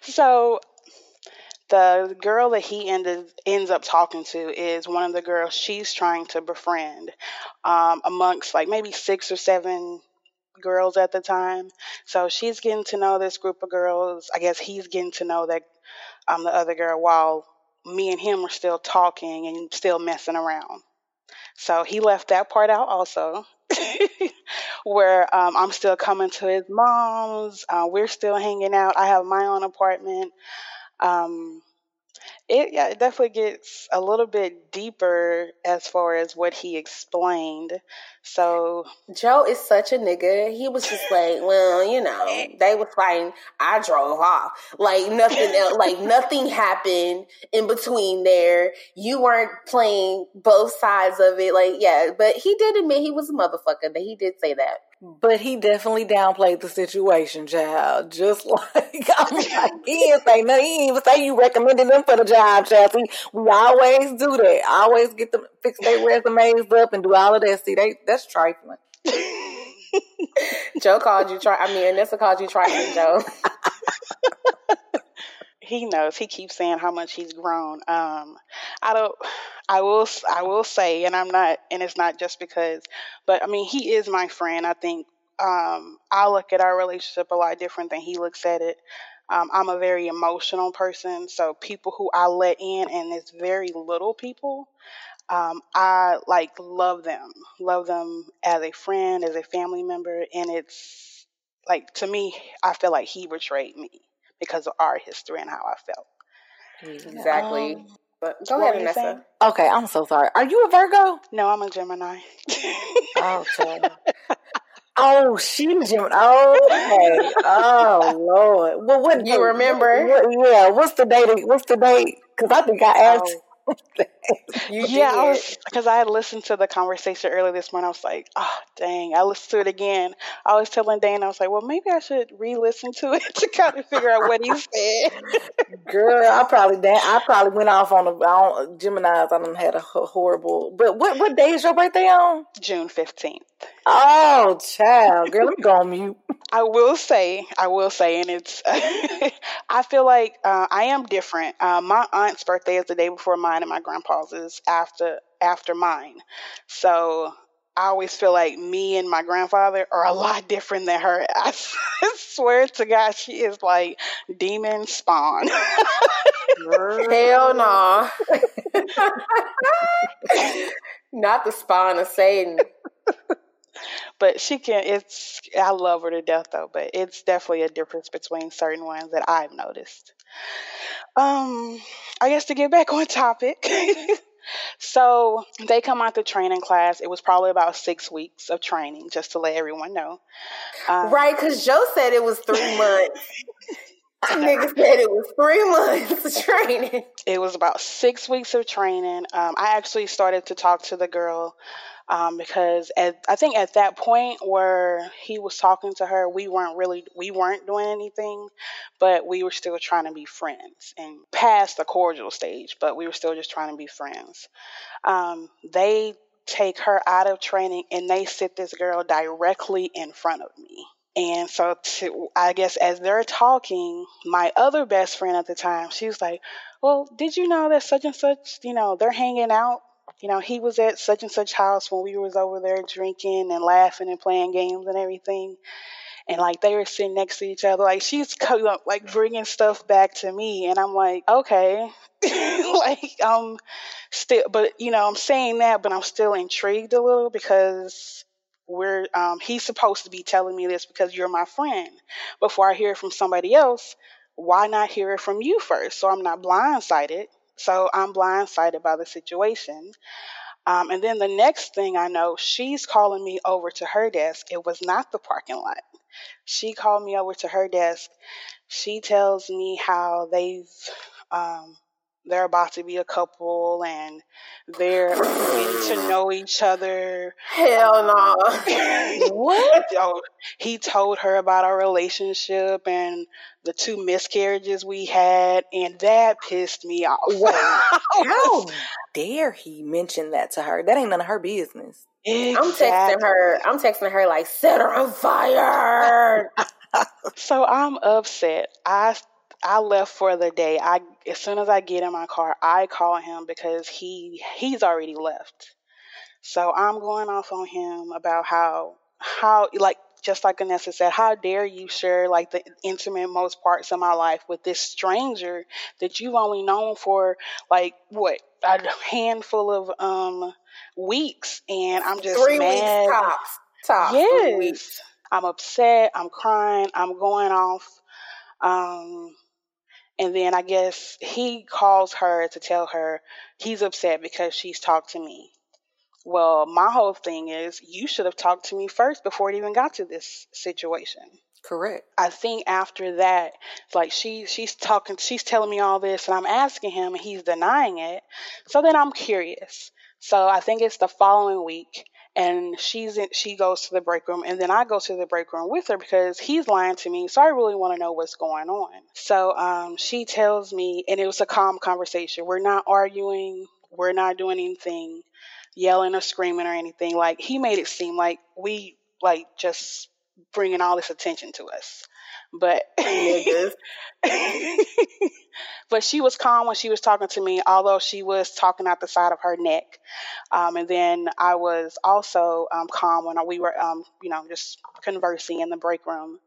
so the girl that he ended ends up talking to is one of the girls she's trying to befriend um, amongst like maybe six or seven girls at the time. So she's getting to know this group of girls. I guess he's getting to know that um, the other girl while me and him are still talking and still messing around. So he left that part out also. *laughs* where um, I'm still coming to his mom's. Uh, we're still hanging out. I have my own apartment. Um, it yeah, it definitely gets a little bit deeper as far as what he explained. So Joe is such a nigga. He was just like, well, you know, they was fighting. I drove off. Like nothing else. Like nothing happened in between there. You weren't playing both sides of it. Like yeah, but he did admit he was a motherfucker. That he did say that. But he definitely downplayed the situation, child. Just *laughs* like I'm like, he didn't say nothing. He didn't even say you recommended them for the job, child. See, we always do that. Always get them fix their resumes up and do all of that. See, they that's trifling. *laughs* Joe called you. Try. I mean, Annessa called you trifling, Joe. *laughs* he knows. He keeps saying how much he's grown. Um, I don't. I will. I will say, and I'm not. And it's not just because, but I mean, he is my friend. I think um, I look at our relationship a lot different than he looks at it. Um, I'm a very emotional person, so people who I let in, and it's very little people. Um, I like love them, love them as a friend, as a family member, and it's like to me, I feel like he betrayed me because of our history and how I felt. Exactly. Um, but go ahead, Vanessa. Okay, I'm so sorry. Are you a Virgo? No, I'm a Gemini. oh, *laughs* oh, she's Gemini. Okay. Oh Lord. Well, what you remember? What, yeah. What's the date? What's the date? Because I think I asked. Oh *laughs* yeah, because I, I, had listened to the conversation earlier this morning. I was like, oh, dang. I listened to it again. I was telling Dan, I was like, well, maybe I should re listen to it *laughs* to kind of figure out what he said. Girl, I probably I probably went off on a Gemini's. I done had a horrible. But what, what day is your birthday on? June 15th. Oh, child. Girl, let me go on mute. I will say, I will say, and it's, *laughs* I feel like uh, I am different. Uh, my aunt's birthday is the day before mine, and my grandpa's is after after mine. So I always feel like me and my grandfather are a lot different than her. *laughs* I swear to God, she is like demon spawn. Hell no. *laughs* Not the spawn of Satan but she can it's i love her to death though but it's definitely a difference between certain ones that i've noticed. Um i guess to get back *laughs* on topic. *laughs* So they come out the training class. It was probably about six weeks of training just to let everyone know. Um, right because joe said it was three months. *laughs* Nigga said it was three months of training. It was about six weeks of training. Um, I actually started to talk to the girl um, because at, I think at that point where he was talking to her, we weren't really we weren't doing anything, but we were still trying to be friends and past the cordial stage, but we were still just trying to be friends. Um, they take her out of training and they sit this girl directly in front of me. And so, to, I guess as they're talking, my other best friend at the time, she was like, "Well, did you know that such and such, you know, they're hanging out you know, he was at such and such house when we was over there drinking and laughing and playing games and everything. And like they were sitting next to each other, like she's like bringing stuff back to me, and I'm like, okay, *laughs* like I'm still, but you know, I'm saying that, but I'm still intrigued a little because we're um, he's supposed to be telling me this because you're my friend. Before I hear it from somebody else, why not hear it from you first? So I'm not blindsided so I'm blindsided by the situation. Um, and then the next thing I know, she's calling me over to her desk. It was not the parking lot. She called me over to her desk. She tells me how they've um, they're about to be a couple and they're getting to *laughs* know each other. Hell no. *laughs* what? Oh, he told her about our relationship and the two miscarriages we had, and that pissed me off. Wow. *laughs* How dare he mention that to her? That ain't none of her business. Exactly. I'm texting her. I'm texting her like, set her on fire. so I'm upset. I I left for the day. I as soon as I get in my car, I call him because he he's already left. So I'm going off on him about how how like just like Annessa said, how dare you share like the intimate most parts of my life with this stranger that you've only known for like what a handful of um weeks, and I'm just three mad. weeks tops. Tops. Yes, I'm upset. I'm crying. I'm going off. Um, and then I guess he calls her to tell her he's upset because she's talked to me. Well, my whole thing is you should have talked to me first before it even got to this situation. Correct. I think after that, like she she's talking, she's telling me all this, and I'm asking him, and he's denying it. So then I'm curious. So I think it's the following week, and she's in, she goes to the break room, and then I go to the break room with her because he's lying to me. So I really want to know what's going on. So um, she tells me, and it was a calm conversation. We're not arguing. We're not doing anything, yelling or screaming or anything. Like he made it seem like we like just bringing all this attention to us. But *laughs* but she was calm when she was talking to me, although she was talking out the side of her neck. Um, and then I was also um, calm when we were, um, you know, just conversing in the break room.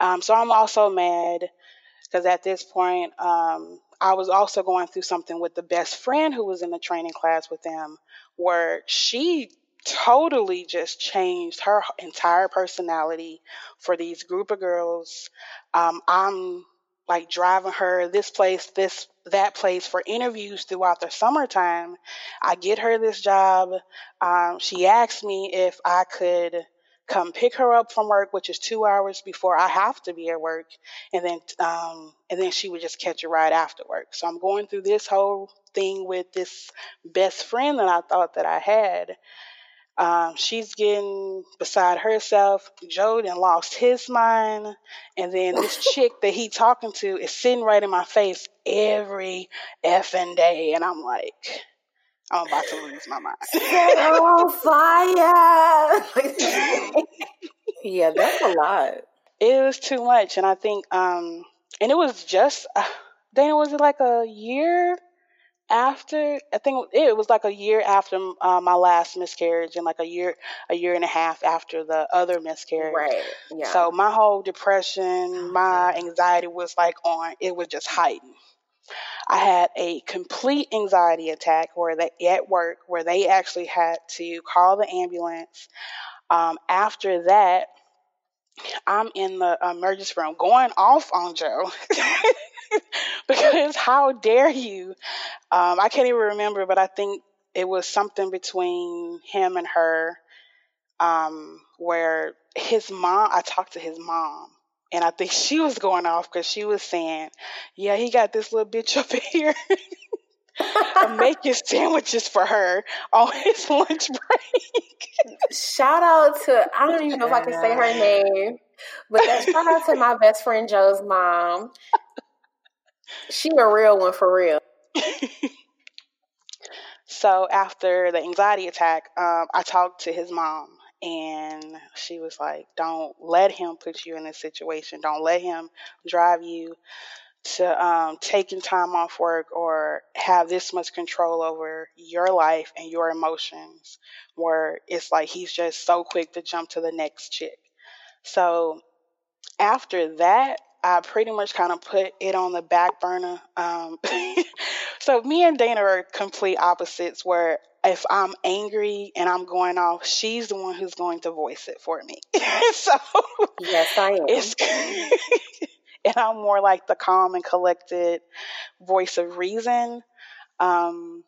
Um, so I'm also mad because at this point, um, I was also going through something with the best friend who was in the training class with them, where she totally just changed her entire personality for these group of girls. Um, I'm like driving her this place, this that place for interviews throughout the summertime. I get her this job. Um, she asked me if I could come pick her up from work, which is two hours before I have to be at work, and then um, and then she would just catch a ride after work. So I'm going through this whole thing with this best friend that I thought that I had. Um, she's getting beside herself. Then lost his mind. And then this *laughs* chick that he talking to is sitting right in my face every effing day. And I'm like, I'm about to lose my mind. Set on fire. *laughs* yeah, that's a lot. It was too much. And I think, um, and it was just, uh, Dana, was it like a year after I think it was like a year after uh, my last miscarriage and like a year a year and a half after the other miscarriage. Right. Yeah. So my whole depression, my anxiety was like on it was just heightened. I had a complete anxiety attack where they at work where they actually had to call the ambulance. Um, after that, I'm in the emergency room going off on Joe. *laughs* *laughs* because how dare you? Um, I can't even remember, but I think it was something between him and her um, where his mom, I talked to his mom. And I think *laughs* she was going off because she was saying, Yeah, he got this little bitch up *laughs* here making sandwiches for her on his lunch break. shout out to, I don't even know if I can say her name, but that, shout out to my best friend Joe's mom. She a real one for real. so after the anxiety attack, um, I talked to his mom, and she was like, "Don't let him put you in this situation. Don't let him drive you to um, taking time off work or have this much control over your life and your emotions, where it's like he's just so quick to jump to the next chick." So after that, I pretty much kind of put it on the back burner. Um, *laughs* so me and Dana are complete opposites. Where if I'm angry and I'm going off, she's the one who's going to voice it for me. *laughs* so yes, I am. It's, *laughs* and I'm more like the calm and collected voice of reason. Um,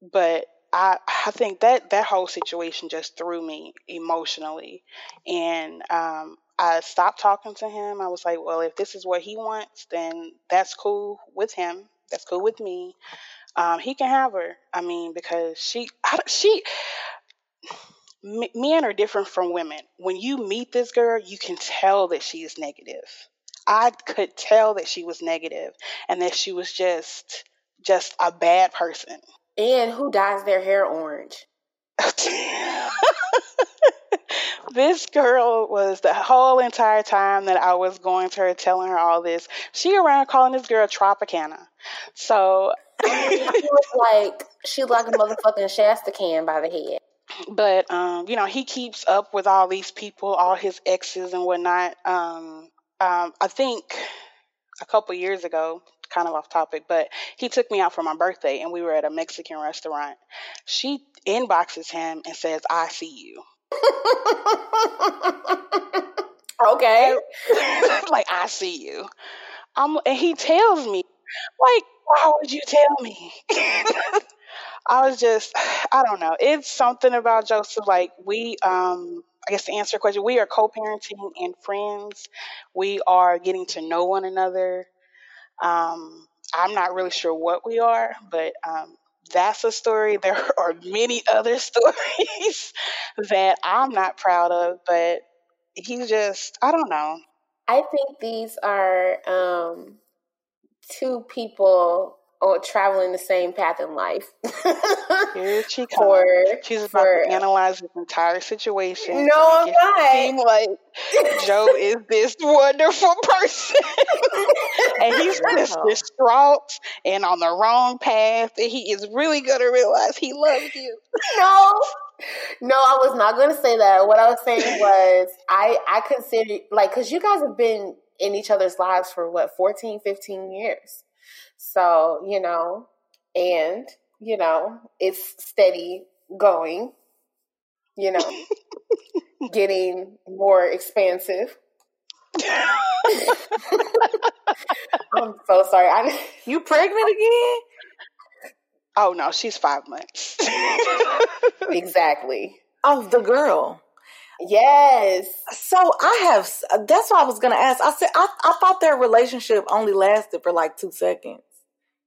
but I I think that that whole situation just threw me emotionally, and um, I stopped talking to him. I was like, well, if this is what he wants, then that's cool with him. That's cool with me. Um, he can have her. I mean, because she, she, men are different from women. When you meet this girl, you can tell that she is negative. I could tell that she was negative and that she was just, just a bad person. And who dyes their hair orange? *laughs* *laughs* this girl was the whole entire time that I was going to her, telling her all this. She around calling this girl Tropicana. So she was like she like a motherfucking Shasta can by the head. But um, you know, he keeps up with all these people, all his exes and whatnot. Um, um, I think a couple years ago, kind of off topic, but he took me out for my birthday and we were at a Mexican restaurant. She inboxes him and says, I see you. *laughs* okay. *laughs* like, I see you. I'm, and he tells me, like, why would you tell me? *laughs* I was just, I don't know. It's something about Joseph. Like, we, um, I guess to answer your question, we are co parenting and friends. We are getting to know one another. Um, I'm not really sure what we are, but um, that's a story. There *laughs* are many other *laughs* stories that I'm not proud of, but he's just, I don't know. I think these are um, two people or traveling the same path in life. Here she *laughs* comes. For, She's about for, to analyze this entire situation. No, I'm not. Seem like Joe *laughs* is this wonderful person, *laughs* and he's just distraught and on the wrong path, and he is really gonna realize he loves you. No. No, I was not going to say that. What I was saying was I I consider like cuz you guys have been in each other's lives for what 14, 15 years. So, you know, and, you know, it's steady going, you know, *laughs* getting more expansive. *laughs* I'm so sorry. I, *laughs* you pregnant again? Oh no, she's five months. exactly. Oh, the girl. Yes. So I have. That's what I was gonna ask. I said I, I thought their relationship only lasted for like two seconds.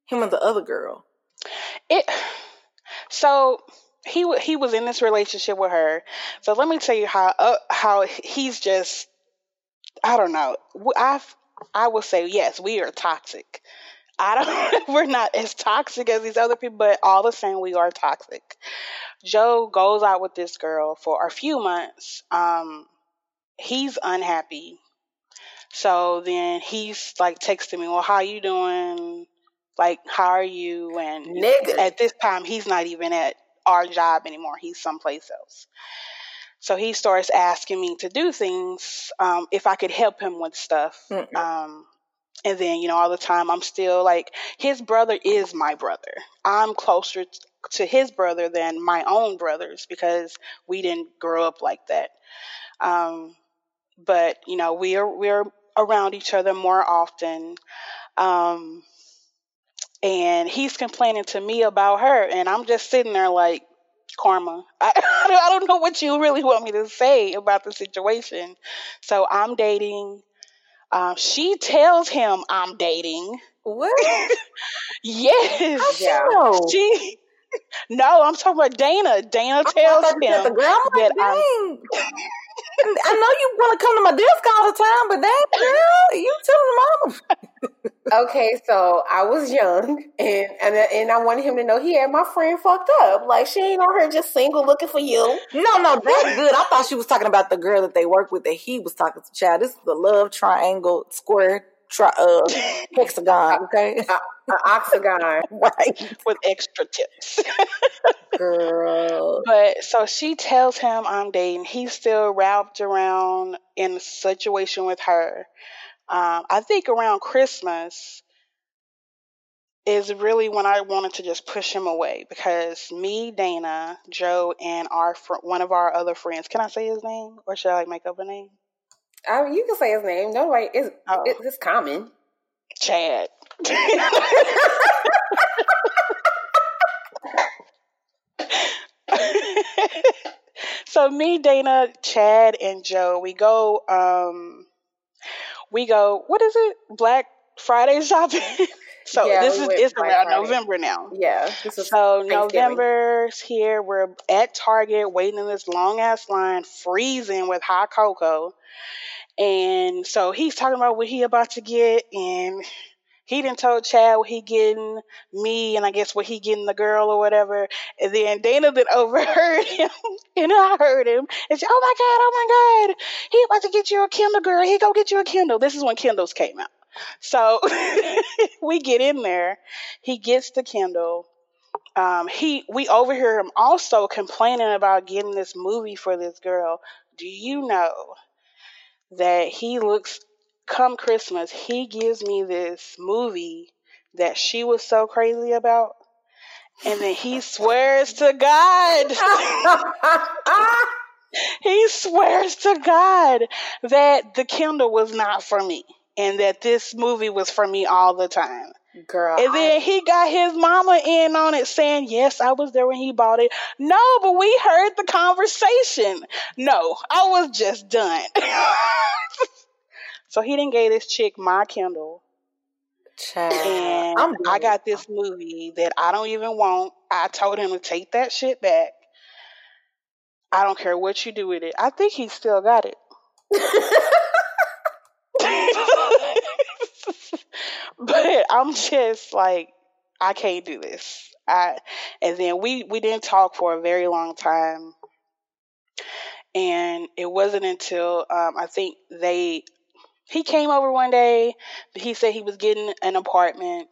Him and the other girl. It. So he he was in this relationship with her. So let me tell you how uh, how he's just. I don't know. I I will say yes, we are toxic. I don't. *laughs* We're not as toxic as these other people, but all the same, we are toxic. Joe goes out with this girl for a few months. Um, he's unhappy. So then he's like texting me, "Well, how you doing? Like, how are you?" And Nigga. at this time, he's not even at our job anymore. He's someplace else. So he starts asking me to do things um, if I could help him with stuff. Um, and then, you know, all the time I'm still like, his brother is my brother. I'm closer to his brother than my own brothers because we didn't grow up like that. Um, but, you know, we are, we're around each other more often. Um, and he's complaining to me about her. And I'm just sitting there like, karma. *laughs* I, I don't know what you really want me to say about the situation. So I'm dating um, she tells him I'm dating. What? *laughs* yes. Yeah. She, know? *laughs* she No, I'm talking about Dana. Dana tells him that I'm I know you want to come to my desk all the time, but that girl, you tell mama. okay, so I was young, and, and and I wanted him to know he had my friend fucked up. Like she ain't on her just single looking for you. No, no, that's good. I thought she was talking about the girl that they work with that he was talking to. Child, this is the love triangle square tri- uh, *laughs* hexagon. Okay, *laughs* uh, uh, octagon, *laughs* right, with extra tips. Girl, but so she tells him I'm dating. He's still wrapped around in a situation with her. Um, I think around Christmas is really when I wanted to just push him away because me, Dana, Joe, and our fr- one of our other friends. Can I say his name, or should I make up a name? I mean, you can say his name. No, way. it's, oh. it's common. Chad. so me, Dana, Chad, and Joe, we go. Um, we go. What is it? Black Friday shopping. *laughs* so yeah, this we is it's around Friday. November now. Yeah. so November's here. We're at Target waiting in this long ass line, freezing with hot cocoa. And so he's talking about what he about to get, and he didn't told Chad what he getting me and I guess what he getting the girl or whatever. And then Dana then *laughs* overheard him and I heard him and said, Oh my God, oh my God, he about to get you a Kindle girl. He go get you a Kindle. This is when Kindles came out. So *laughs* we get in there. He gets the Kindle. Um, he we overhear him also complaining about getting this movie for this girl. Do you know that he looks come Christmas, he gives me this movie that she was so crazy about. And then he *laughs* swears to God. *laughs* he swears to God that the Kindle was not for me and that this movie was for me all the time. Girl. And then he got his mama in on it saying, Yes, I was there when he bought it. No, but we heard the conversation. No, I was just done. *laughs* So he didn't gave this chick my Kindle. Child. And I'm I got this movie that I don't even want. I told him to take that shit back. I don't care what you do with it. I think he still got it. *laughs* *laughs* *laughs* but I'm just like, I can't do this. I and then we we didn't talk for a very long time. And it wasn't until um, I think they he came over one day. He said he was getting an apartment.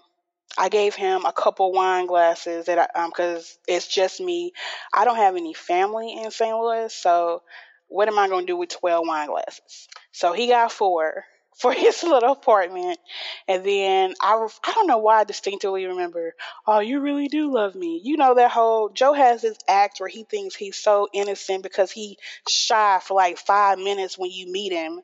I gave him a couple wine glasses that I, um, cause it's just me. I don't have any family in St. Louis, so what am I going to do with 12 wine glasses? So he got four for *laughs* his little apartment. And then I, I don't know why I distinctly remember, oh, you really do love me. You know, that whole, Joe has this act where he thinks he's so innocent because he shy for like five minutes when you meet him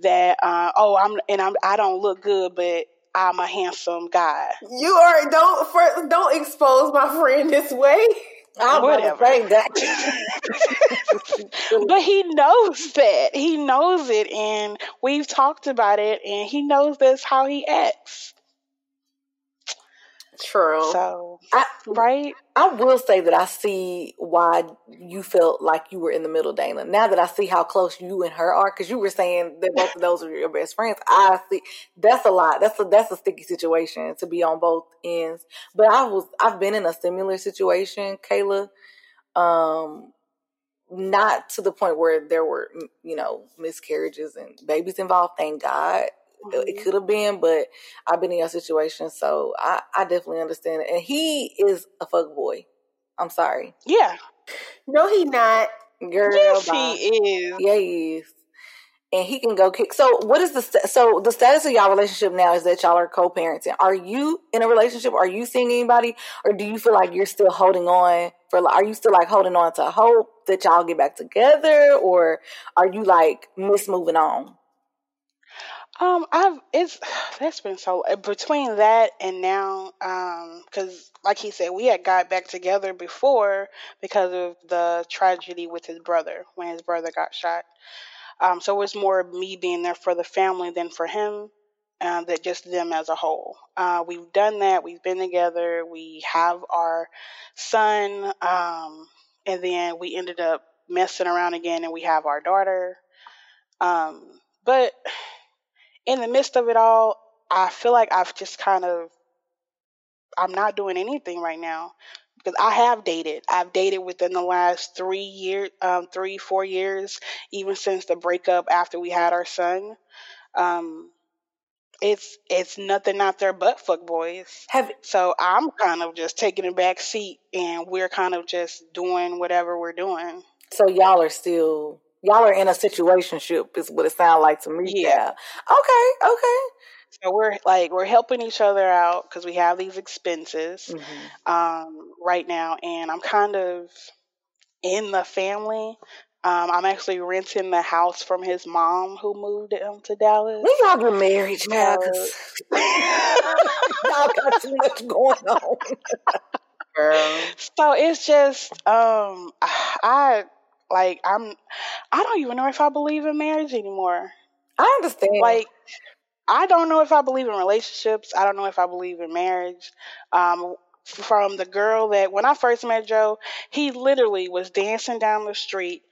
that, uh, oh, I'm, and I'm, I don't look good, but I'm a handsome guy. You are, don't, for, don't expose my friend this way. *laughs* I'm Whatever. Whatever. that. *laughs* but he knows that. He knows it and we've talked about it and he knows that's how he acts. True. So, I, right? I will say that I see why you felt like you were in the middle, Dana. Now that I see how close you and her are, because you were saying that both of those are your best friends, I see that's a lot. That's a that's a sticky situation to be on both ends. But I was I've been in a similar situation, Kayla. Um, not to the point where there were you know miscarriages and babies involved. Thank God. It mm-hmm. could have been, but I've been in your situation, so I, I definitely understand it. And he is a fuck boy. I'm sorry. Yeah. No, he not. Girl, Yes, bye. he is. Yeah, he is. And he can go kick. So, what is the sta- so the status of y'all relationship now? Is that y'all are co-parenting? Are you in a relationship? Are you seeing anybody, or do you feel like you're still holding on for? Are you still like holding on to hope that y'all get back together, or are you like miss moving on? Um, I've it's *sighs* that's been so between that and now, um, because like he said, we had got back together before because of the tragedy with his brother when his brother got shot. Um, so it was more me being there for the family than for him, uh, that just them as a whole. Uh, we've done that. We've been together. We have our son, um, and then we ended up messing around again, and we have our daughter. Um, but in the midst of it all, I feel like I've just kind of I'm not doing anything right now because I have dated. I've dated within the last three years, um, three four years, even since the breakup after we had our son. Um, it's it's nothing out there but fuck boys. Have So I'm kind of just taking a back seat, and we're kind of just doing whatever we're doing. so y'all are still y'all are in a situationship is what it sounds like to me. Yeah. Okay. Okay. So we're like we're helping each other out because we have these expenses. Mhm. um, right now, and I'm kind of in the family. Um, I'm actually renting the house from his mom who moved him to Dallas. When y'all get married, 'cause *laughs* y'all got too much going on. Girl. so it's just um, I like I'm I don't even know if I believe in marriage anymore. I understand. Like I don't know if I believe in relationships. I don't know if I believe in marriage. Um, from the girl that when I first met Joe, he literally was dancing down the street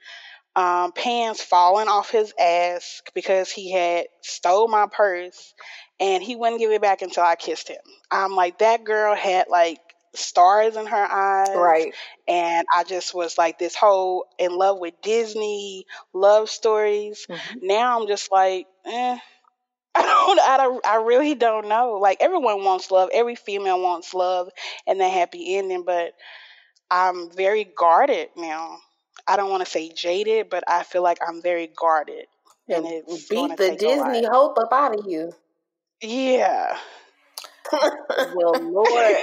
um, pants falling off his ass because he had stole my purse and he wouldn't give it back until I kissed him. I'm like, that girl had like stars in her eyes. Right. And I just was like this whole in love with Disney love stories. Mhm. Now I'm just like, eh. *laughs* I don't, I don't, I really don't know. Like everyone wants love. Every female wants love and that happy ending, but I'm very guarded now. I don't want to say jaded, but I feel like I'm very guarded. And it's Beat the take a lot. Disney hope up out of you. Yeah. Well, Lord,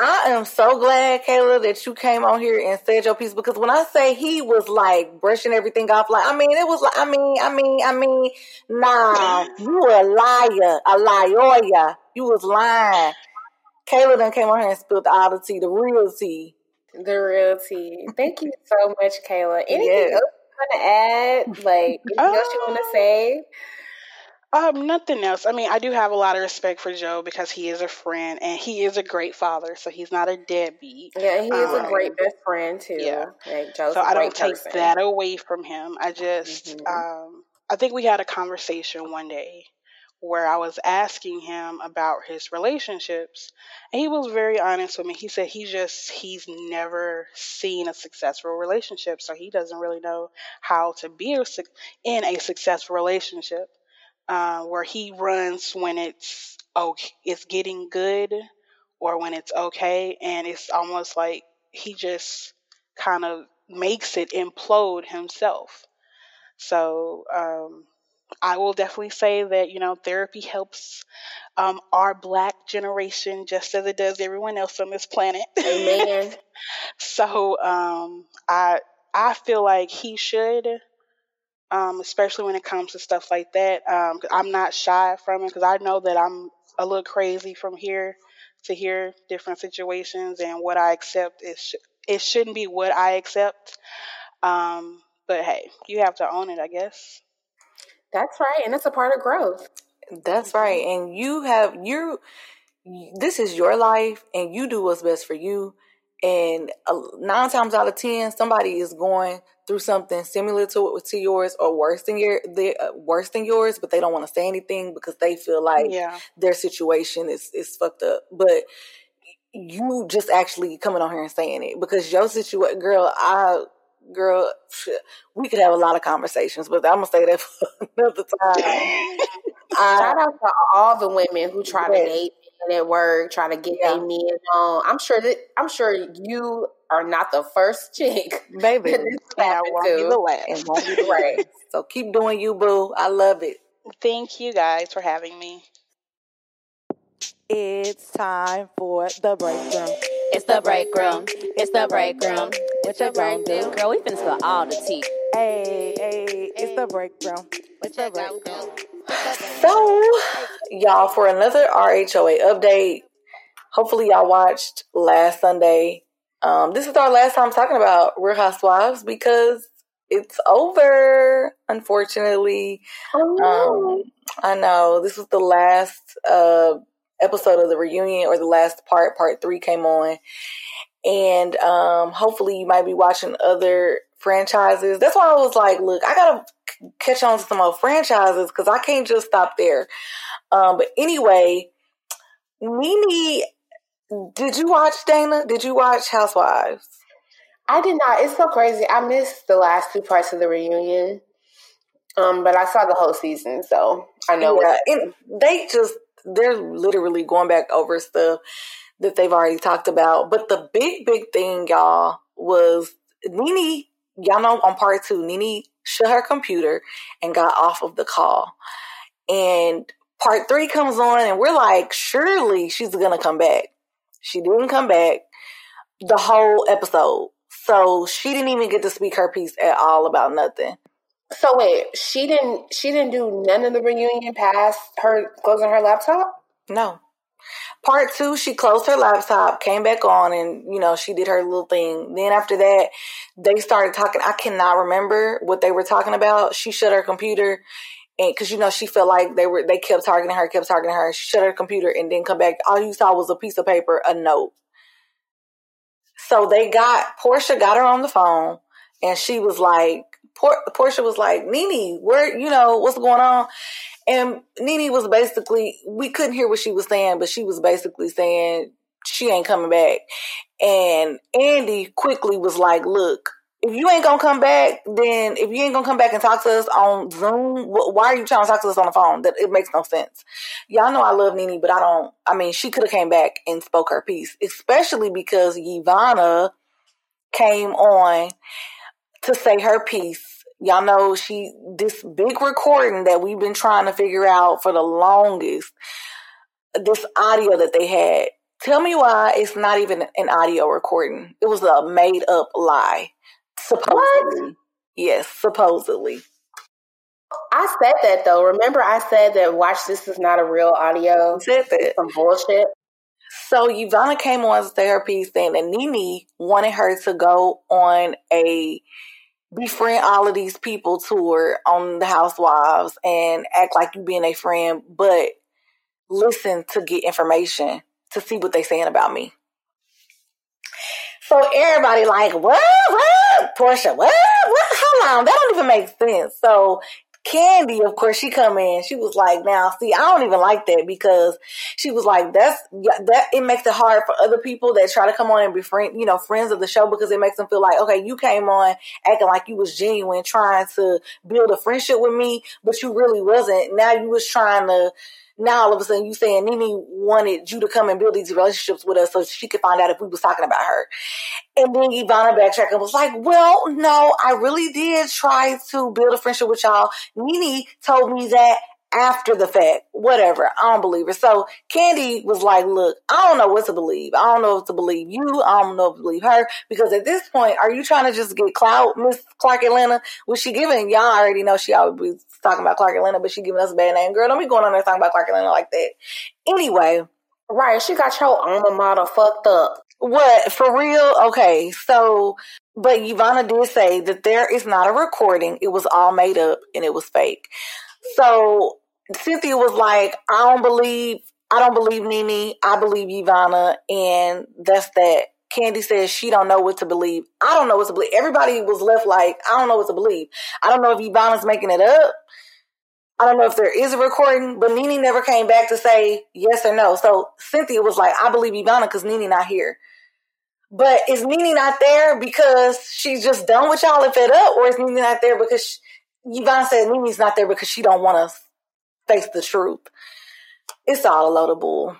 I am so glad, Kayla, that you came on here and said your piece because when I say he was like brushing everything off, like I mean, it was like I mean, I mean, I mean, nah, you were a liar, a liar, you was lying. Kayla then came on here and spilled all the tea, the real tea. The real tea. Thank you so much, Kayla. Anything Yeah. else you want to add? Like anything else you want to say? Um, nothing else. I mean, I do have a lot of respect for Joe because he is a friend and he is a great father, so he's not a deadbeat. Yeah, he is a Um, great best friend too. yeah. Like Joe's so I don't take person. that away from him. I just, Mhm. um, I think we had a conversation one day where I was asking him about his relationships, and he was very honest with me. He said he just he's never seen a successful relationship, so he doesn't really know how to be a, in a successful relationship. Uh, where he runs when it's okay, it's getting good, or when it's okay, and it's almost like he just kind of makes it implode himself. So um, I will definitely say that you know therapy helps um, our Black generation just as it does everyone else on this planet. Amen. *laughs* so um, I I feel like he should, um, especially when it comes to stuff like that. Um, 'cause I'm not shy from it because I know that I'm a little crazy from here to here, different situations, and what I accept is sh- it shouldn't be what I accept. Um, but hey, you have to own it, I guess. That's right, and it's a part of growth. That's right. And you have you this is your life and you do what's best for you. And uh, nine times out of ten, somebody is going through something similar to to yours or worse than your the uh, worse than yours, but they don't want to say anything because they feel like Yeah. their situation is is fucked up. But you just actually coming on here and saying it because your situation, girl, I girl, we could have a lot of conversations, but I'm gonna say that *laughs* for another time. *laughs* Shout out to all the women who try to date men at work, try to get Yeah. their men on. I'm sure that I'm sure you are not the first *laughs* chick baby, that I won't be the *laughs* last. won't be the right. So keep doing you, boo. I love it. Thank you guys for having me. It's time for the break room. It's the break room. It's the break room. What you gonna do? Girl, we finna spill all the tea. Hey, hey, it's the break room. What you gonna do? So, y'all, for another RHOA update, hopefully y'all watched last Sunday. Um, this is our last time talking about Real Housewives because it's over, unfortunately. Um, I know this was the last uh, episode of the reunion, or the last part. Part three came on, and um, hopefully you might be watching other franchises. That's why I was like, look, I gotta catch on to some more franchises because I can't just stop there. Um, but anyway, Nene, did you watch Dana? Did you watch Housewives? I did not. It's so crazy. I missed the last two parts of the reunion. Um, but I saw the whole season, so I know yeah, what and they just they're literally going back over stuff that they've already talked about. But the big, big thing, y'all, was Nene. Y'all know on part two, Nene shut her computer and got off of the call. And part three comes on, and we're like, surely she's gonna come back. She didn't come back the whole episode. So she didn't even get to speak her piece at all about nothing. So wait, she didn't she didn't do none of the reunion past her closing her laptop? No. Part two, she closed her laptop, came back on, and you know she did her little thing. Then after that, they started talking. I cannot remember what they were talking about. She shut her computer, and because you know she felt like they were they kept targeting her, kept targeting her. She shut her computer and then come back. All you saw was a piece of paper, a note. So they got Porsha got her on the phone, and she was like, Por- Porsha was like, Nene, where, you know, what's going on? And Nene was basically, we couldn't hear what she was saying, but she was basically saying she ain't coming back. And Andy quickly was like, look, if you ain't gonna come back, then if you ain't gonna come back and talk to us on Zoom, why are you trying to talk to us on the phone? That it makes no sense. Y'all know I love Nene, but I don't. I mean, she could have came back and spoke her piece, especially because Yovanna came on to say her piece. Y'all know she this big recording that we've been trying to figure out for the longest. This audio that they had. Tell me why it's not even an audio recording. It was a made up lie. Supposedly. What? Yes, supposedly. I said that though. Remember, I said that watch this is not a real audio. You said that. Some bullshit. So Yovanna came on to say her piece saying that Nene wanted her to go on a befriend all of these people tour on the Housewives and act like you being a friend, but listen to get information to see what they saying about me. So everybody like, what, what, Porsha, what, what, hold on, that don't even make sense. So Kandi, of course, she come in. She was like, "Now, see, I don't even like that because she was like, that's that. It makes it hard for other people that try to come on and be friend, you know, friends of the show because it makes them feel like, okay, you came on acting like you was genuine, trying to build a friendship with me, but you really wasn't. Now you was trying to." Now all of a sudden you saying Nene wanted you to come and build these relationships with us so she could find out if we was talking about her. And then Yovanna backtracked and was like, well, no, I really did try to build a friendship with y'all. Nene told me that after the fact. Whatever. I don't believe her. So Kandi was like, look, I don't know what to believe. I don't know what to believe you. I don't know what to believe her. Because at this point, are you trying to just get clout, Miss Clark Atlanta? Was she giving, y'all already know she always be talking about Clark Atlanta, but she giving us a bad name. Girl, don't be going on there talking about Clark Atlanta like that. Anyway. Right. She got your alma mater fucked up. What? For real? Okay. So, but Yovanna did say that there is not a recording. It was all made up and it was fake. So Cynthia was like, I don't believe, I don't believe Nene. I believe Yovanna. And that's that. Kandi says she don't know what to believe. I don't know what to believe. Everybody was left like, I don't know what to believe. I don't know if Yovanna's making it up. I don't know if there is a recording, but Nene never came back to say yes or no. So Cynthia was like, I believe Yovanna because Nene not here. But is Nene not there because she's just done with y'all and fed up, or is Nene not there because she, Yovanna said Nene's not there because she don't want to face the truth. It's all a load of bull.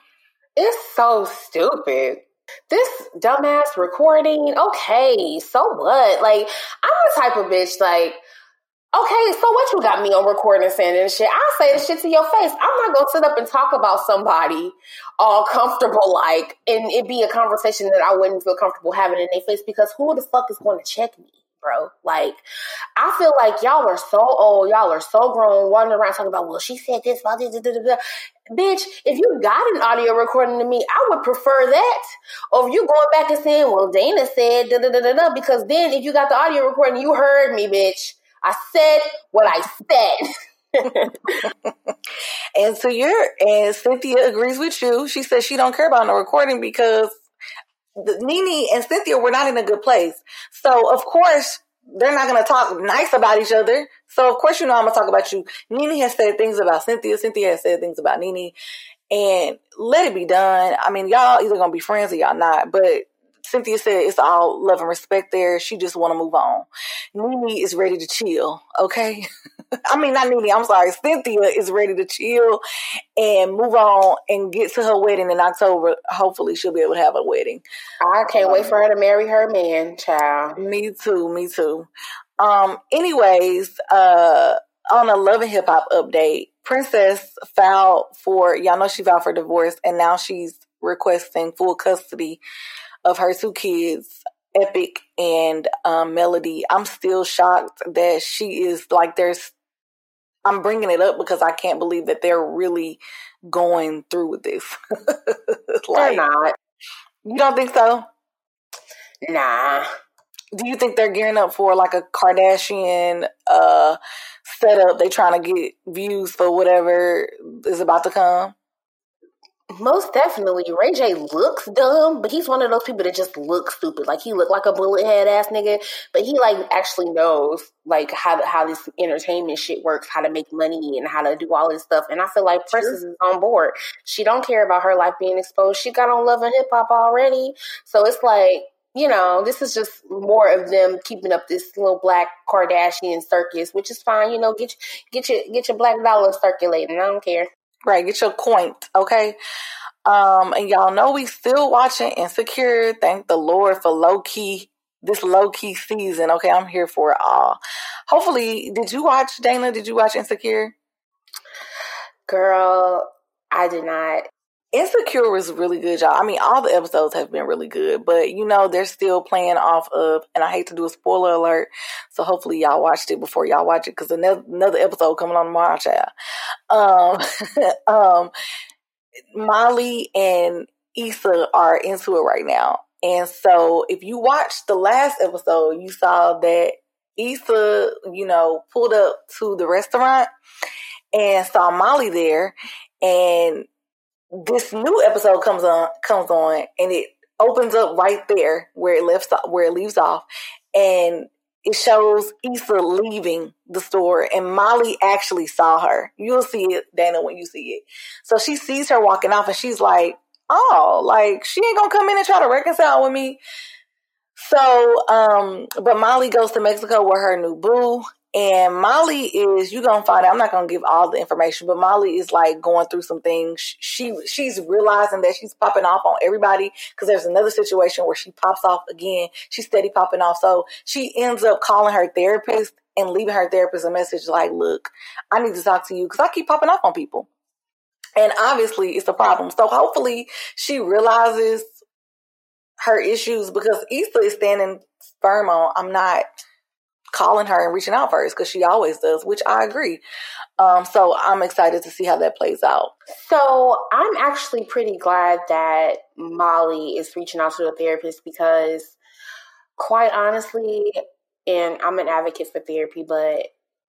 It's so stupid. This dumbass recording, okay, so what? Like, I'm the type of bitch, like, okay, so what you got me on recording saying and shit? I'll say the shit to your face. I'm not gonna sit up and talk about somebody all comfortable like and it be a conversation that I wouldn't feel comfortable having in their face because who the fuck is gonna check me? Bro. Like, I feel like y'all are so old, y'all are so grown, wandering around talking about, well, she said this, this, da, da, da. bitch. If you got an audio recording to me, I would prefer that over you going back and saying, well, Dana said, da, da, da, da, da, because then if you got the audio recording, you heard me, bitch. I said what I said. *laughs* and so you're and Cynthia agrees with you. She says she don't care about no recording because Nene and Cynthia were not in a good place. So of course they're not going to talk nice about each other. So of course you know I'm going to talk about you. Nene has said things about Cynthia. Cynthia has said things about Nene. And let it be done. I mean, y'all either going to be friends or y'all not. But Cynthia said it's all love and respect there. She just want to move on. Nene is ready to chill. Okay. *laughs* I mean, not Nene. I'm sorry. Cynthia is ready to chill and move on and get to her wedding in October. Hopefully, she'll be able to have a wedding. I can't um, wait for her to marry her man, child. Me too. Me too. Um. Anyways, uh, on a Love and Hip Hop update, Princess filed for y'all know she filed for divorce, and now she's requesting full custody of her two kids, Epic and um, Melody. I'm still shocked that she is like there's. I'm bringing it up because I can't believe that they're really going through with this. *laughs* like, they're not. You don't think so? Nah. Do you think they're gearing up for like a Kardashian uh setup? They trying to get views for whatever is about to come. Most definitely. Ray J looks dumb, but he's one of those people that just looks stupid. Like he look like a bullet head ass nigga, but he like actually knows like how how this entertainment shit works, how to make money and how to do all this stuff. And I feel like Princess is on board. She don't care about her life being exposed. She got on Love and Hip Hop already. So it's like you know, this is just more of them keeping up this little black Kardashian circus, which is fine. You know, get get your get your black dollar circulating. I don't care. Right, get your coin, okay? Um, and y'all know we still watching Insecure. Thank the Lord for low key this low key season. Okay, I'm here for it all. Hopefully, did you watch Dana? Did you watch Insecure? Girl, I did not. Insecure was really good, y'all. I mean, all the episodes have been really good, but you know, they're still playing off of, and I hate to do a spoiler alert, so hopefully y'all watched it before y'all watch it, because another, another episode coming on tomorrow, child. Um, *laughs* um, Molly and Issa are into it right now. And so if you watched the last episode, you saw that Issa, you know, pulled up to the restaurant and saw Molly there and this new episode comes on comes on and it opens up right there where it left where it leaves off and it shows Issa leaving the store and Molly actually saw her. You'll see it, Dana, when you see it. So she sees her walking off and she's like, oh, like she ain't gonna come in and try to reconcile with me. So, um, but Molly goes to Mexico with her new boo and Molly is, you're gonna find out, I'm not gonna give all the information, but Molly is like going through some things. She, she's realizing that she's popping off on everybody because there's another situation where she pops off again. She's steady popping off. So she ends up calling her therapist and leaving her therapist a message like, look, I need to talk to you because I keep popping off on people. And obviously it's a problem. So hopefully she realizes her issues because Issa is standing firm on, I'm not, calling her and reaching out first because she always does, which I agree. Um, so I'm excited to see how that plays out. So I'm actually pretty glad that Molly is reaching out to a therapist because, quite honestly, and I'm an advocate for therapy, but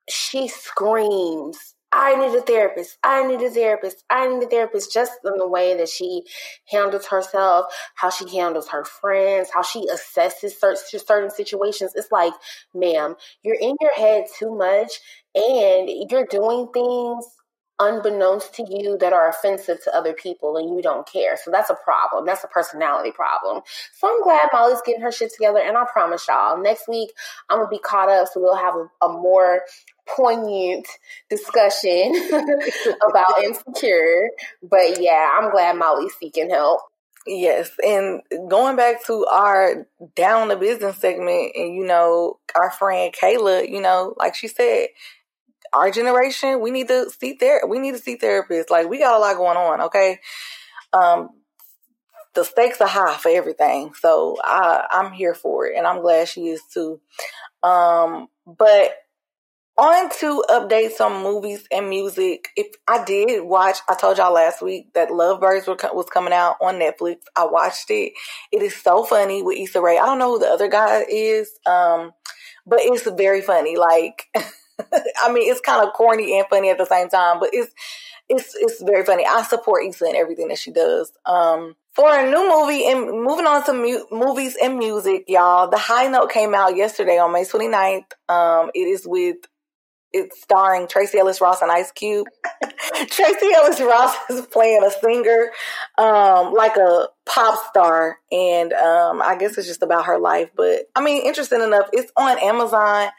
she screams I need a therapist. I need a therapist. I need a therapist. Just in the way that she handles herself, how she handles her friends, how she assesses certain situations. It's like, ma'am, you're in your head too much and you're doing things unbeknownst to you that are offensive to other people and you don't care. So that's a problem. That's a personality problem. So I'm glad Molly's getting her shit together. And I promise y'all, next week I'm to be caught up. So we'll have a, a more poignant discussion *laughs* about insecure. But yeah, I'm glad Molly's seeking help. Yes, and going back to our down the business segment, and you know, our friend Kayla, you know, like she said, our generation, we need to see there. We need to see therapists. Like we got a lot going on. Okay, um, the stakes are high for everything. So I, I'm here for it, and I'm glad she is too. Um, but on to updates on movies and music. If I did watch, I told y'all last week that Lovebirds was coming out on Netflix. I watched it. It is so funny with Issa Rae. I don't know who the other guy is, um, but it's very funny. Like. *laughs* *laughs* I mean, it's kind of corny and funny at the same time, but it's it's it's very funny. I support Issa and everything that she does. Um, for a new movie and moving on to mu- movies and music, y'all, The High Note came out yesterday on May 29th. Um, it is with it's starring Tracee Ellis Ross and Ice Cube. *laughs* Tracee Ellis Ross is playing a singer, um, like a pop star, and um, I guess it's just about her life. But I mean, interesting enough, it's on Amazon,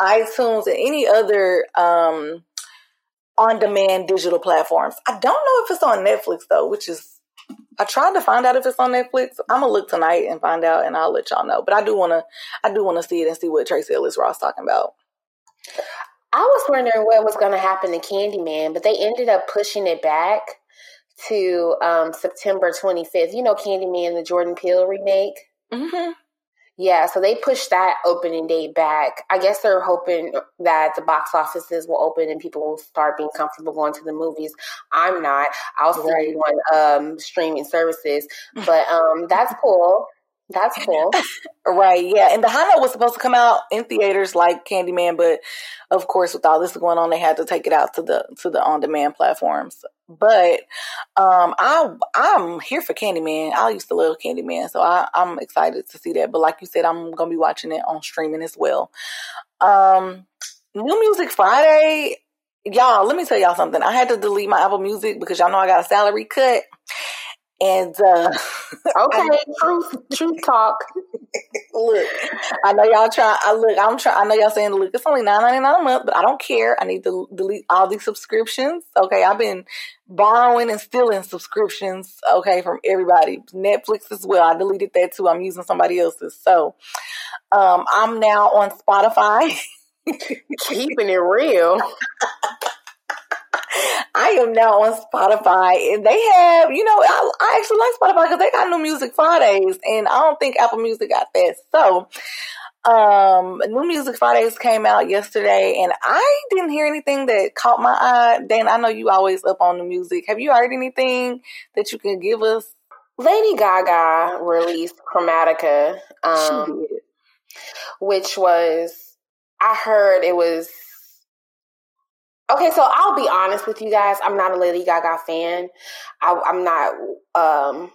iTunes, and any other um, on-demand digital platforms. I don't know if it's on Netflix though, which is I tried to find out if it's on Netflix. I'm gonna look tonight and find out, and I'll let y'all know. But I do wanna, I do wanna see it and see what Tracee Ellis Ross talking about. I was wondering what was going to happen to Candyman, but they ended up pushing it back to um, September 25th. You know, Candyman, the Jordan Peele remake. Mm-hmm. Yeah, so they pushed that opening date back. I guess they're hoping that the box offices will open and people will start being comfortable going to the movies. I'm not. I'll see right. on um, streaming services, *laughs* but um, that's cool. That's cool. right, yeah. And the High Note was supposed to come out in theaters like Candyman, but of course with all this going on they had to take it out to the to the on demand platforms. But um, I I'm here for Candyman. I used to love Candyman, so I, I'm excited to see that. But like you said, I'm gonna be watching it on streaming as well. Um, New Music Friday, y'all. Let me tell y'all something. I had to delete my Apple Music because y'all know I got a salary cut. And uh *laughs* okay, truth, truth talk. *laughs* look, I know y'all try. I look, I'm trying. I know y'all saying, look, it's only nine ninety nine a month, but I don't care. I need to delete all these subscriptions. Okay, I've been borrowing and stealing subscriptions. Okay, from everybody, Netflix as well. I deleted that too. I'm using somebody else's. So, um, I'm now on Spotify. *laughs* Keeping it real. I am now on Spotify, and they have, you know, I, I actually like Spotify because they got new music Fridays, and I don't think Apple Music got that. So, um, New Music Fridays came out yesterday, and I didn't hear anything that caught my eye. Dan, I know you always up on the music. Have you heard anything that you can give us? Lady Gaga released Chromatica, um, which was I heard it was Okay, so I'll be honest with you guys. I'm not a Lady Gaga fan. I, am not. Um,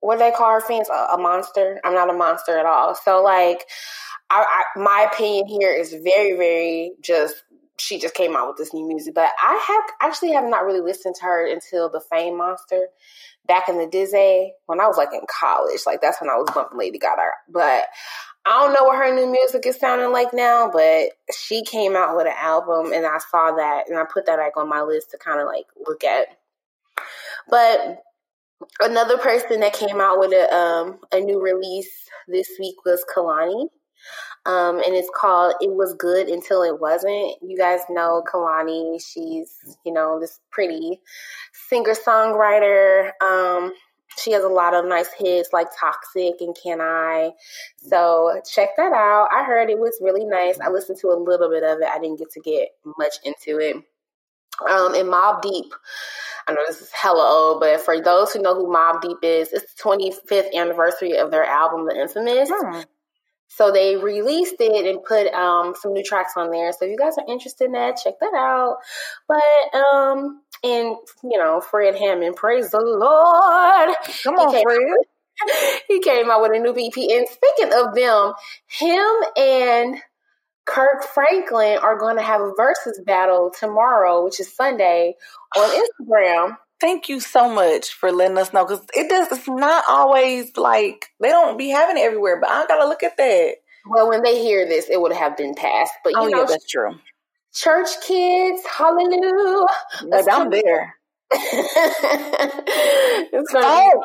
what do they call her fans? A, a, monster. I'm not a monster at all. So like, I, I, my opinion here is very, very just. She just came out with this new music, but I have actually have not really listened to her until the Fame Monster back in the Disney when I was like in college. Like that's when I was bumping Lady Gaga. But I don't know what her new music is sounding like now, but she came out with an album and I saw that and I put that like on my list to kind of like look at. But another person that came out with a um, a new release this week was Kehlani. Um, and it's called It Was Good Until It Wasn't. You guys know Kehlani, She's, you know, this pretty singer songwriter. Um, she has a lot of nice hits like Toxic and Can I. So check that out. I heard it was really nice. I listened to a little bit of it. I didn't get to get much into it. Um, and Mobb Deep. I know this is hella old, but for those who know who Mobb Deep is, it's the 25th anniversary of their album, The Infamous. Hmm. So they released it and put um, some new tracks on there. So if you guys are interested in that, check that out. But um, and you know, Fred Hammond, praise the Lord. Come on, he Fred. Out, *laughs* he came out with a new EP. And speaking of them, him and Kirk Franklin are going to have a versus battle tomorrow, which is Sunday, on *sighs* Instagram. Thank you so much for letting us know because it does. It's not always like they don't be having it everywhere, but I gotta look at that. Well, when they hear this, it would have been passed. But you oh, know, yeah, that's true. Church kids, hallelujah! But I'm there. *laughs* it's oh.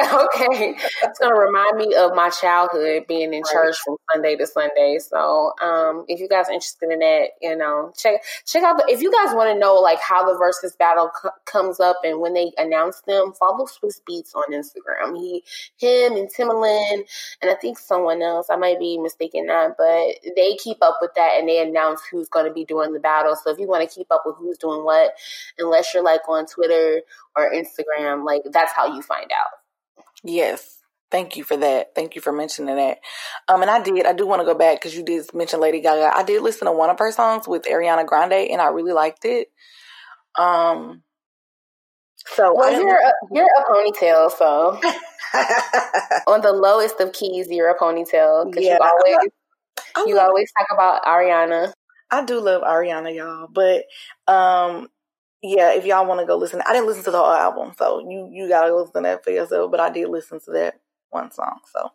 *laughs* Okay, it's gonna remind me of my childhood being in right. church from Sunday to Sunday. So, um, if you guys are interested in that, you know, check check out. The, if you guys want to know like how the versus battle comes up and when they announce them, follow Swizz Beatz on Instagram. He, him, and Timbaland, and I think someone else. I might be mistaken that, but they keep up with that and they announce who's going to be doing the battle. So if you want to keep up with who's doing what, unless you're like on Twitter or Instagram, like that's how you find out. Yes. Thank you for that. Thank you for mentioning that. Um, and I did. I do want to go back because you did mention Lady Gaga. I did listen to one of her songs with Ariana Grande, and I really liked it. Um. So well, you're a, you're a ponytail, so *laughs* on the lowest of keys, you're a ponytail because yeah, you always I, I you always talk about Ariana. I do love Ariana, y'all, but um, yeah, if y'all want to go listen, I didn't listen to the whole album, so you you gotta listen to that for yourself. But I did listen to that one song. So,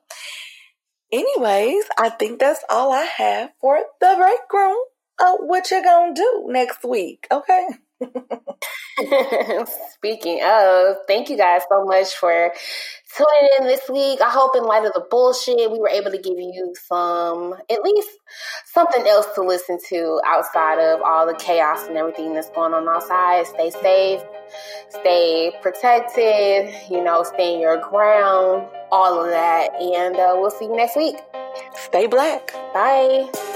anyways, I think that's all I have for the break room. Oh, what you gonna do next week? Okay. *laughs* Speaking of, thank you guys so much for tuning in this week. I hope, in light of the bullshit, we were able to give you some, at least something else to listen to outside of all the chaos and everything that's going on outside. Stay safe, stay protected, you know, stay in your ground, all of that. And uh, we'll see you next week. Stay black. Bye.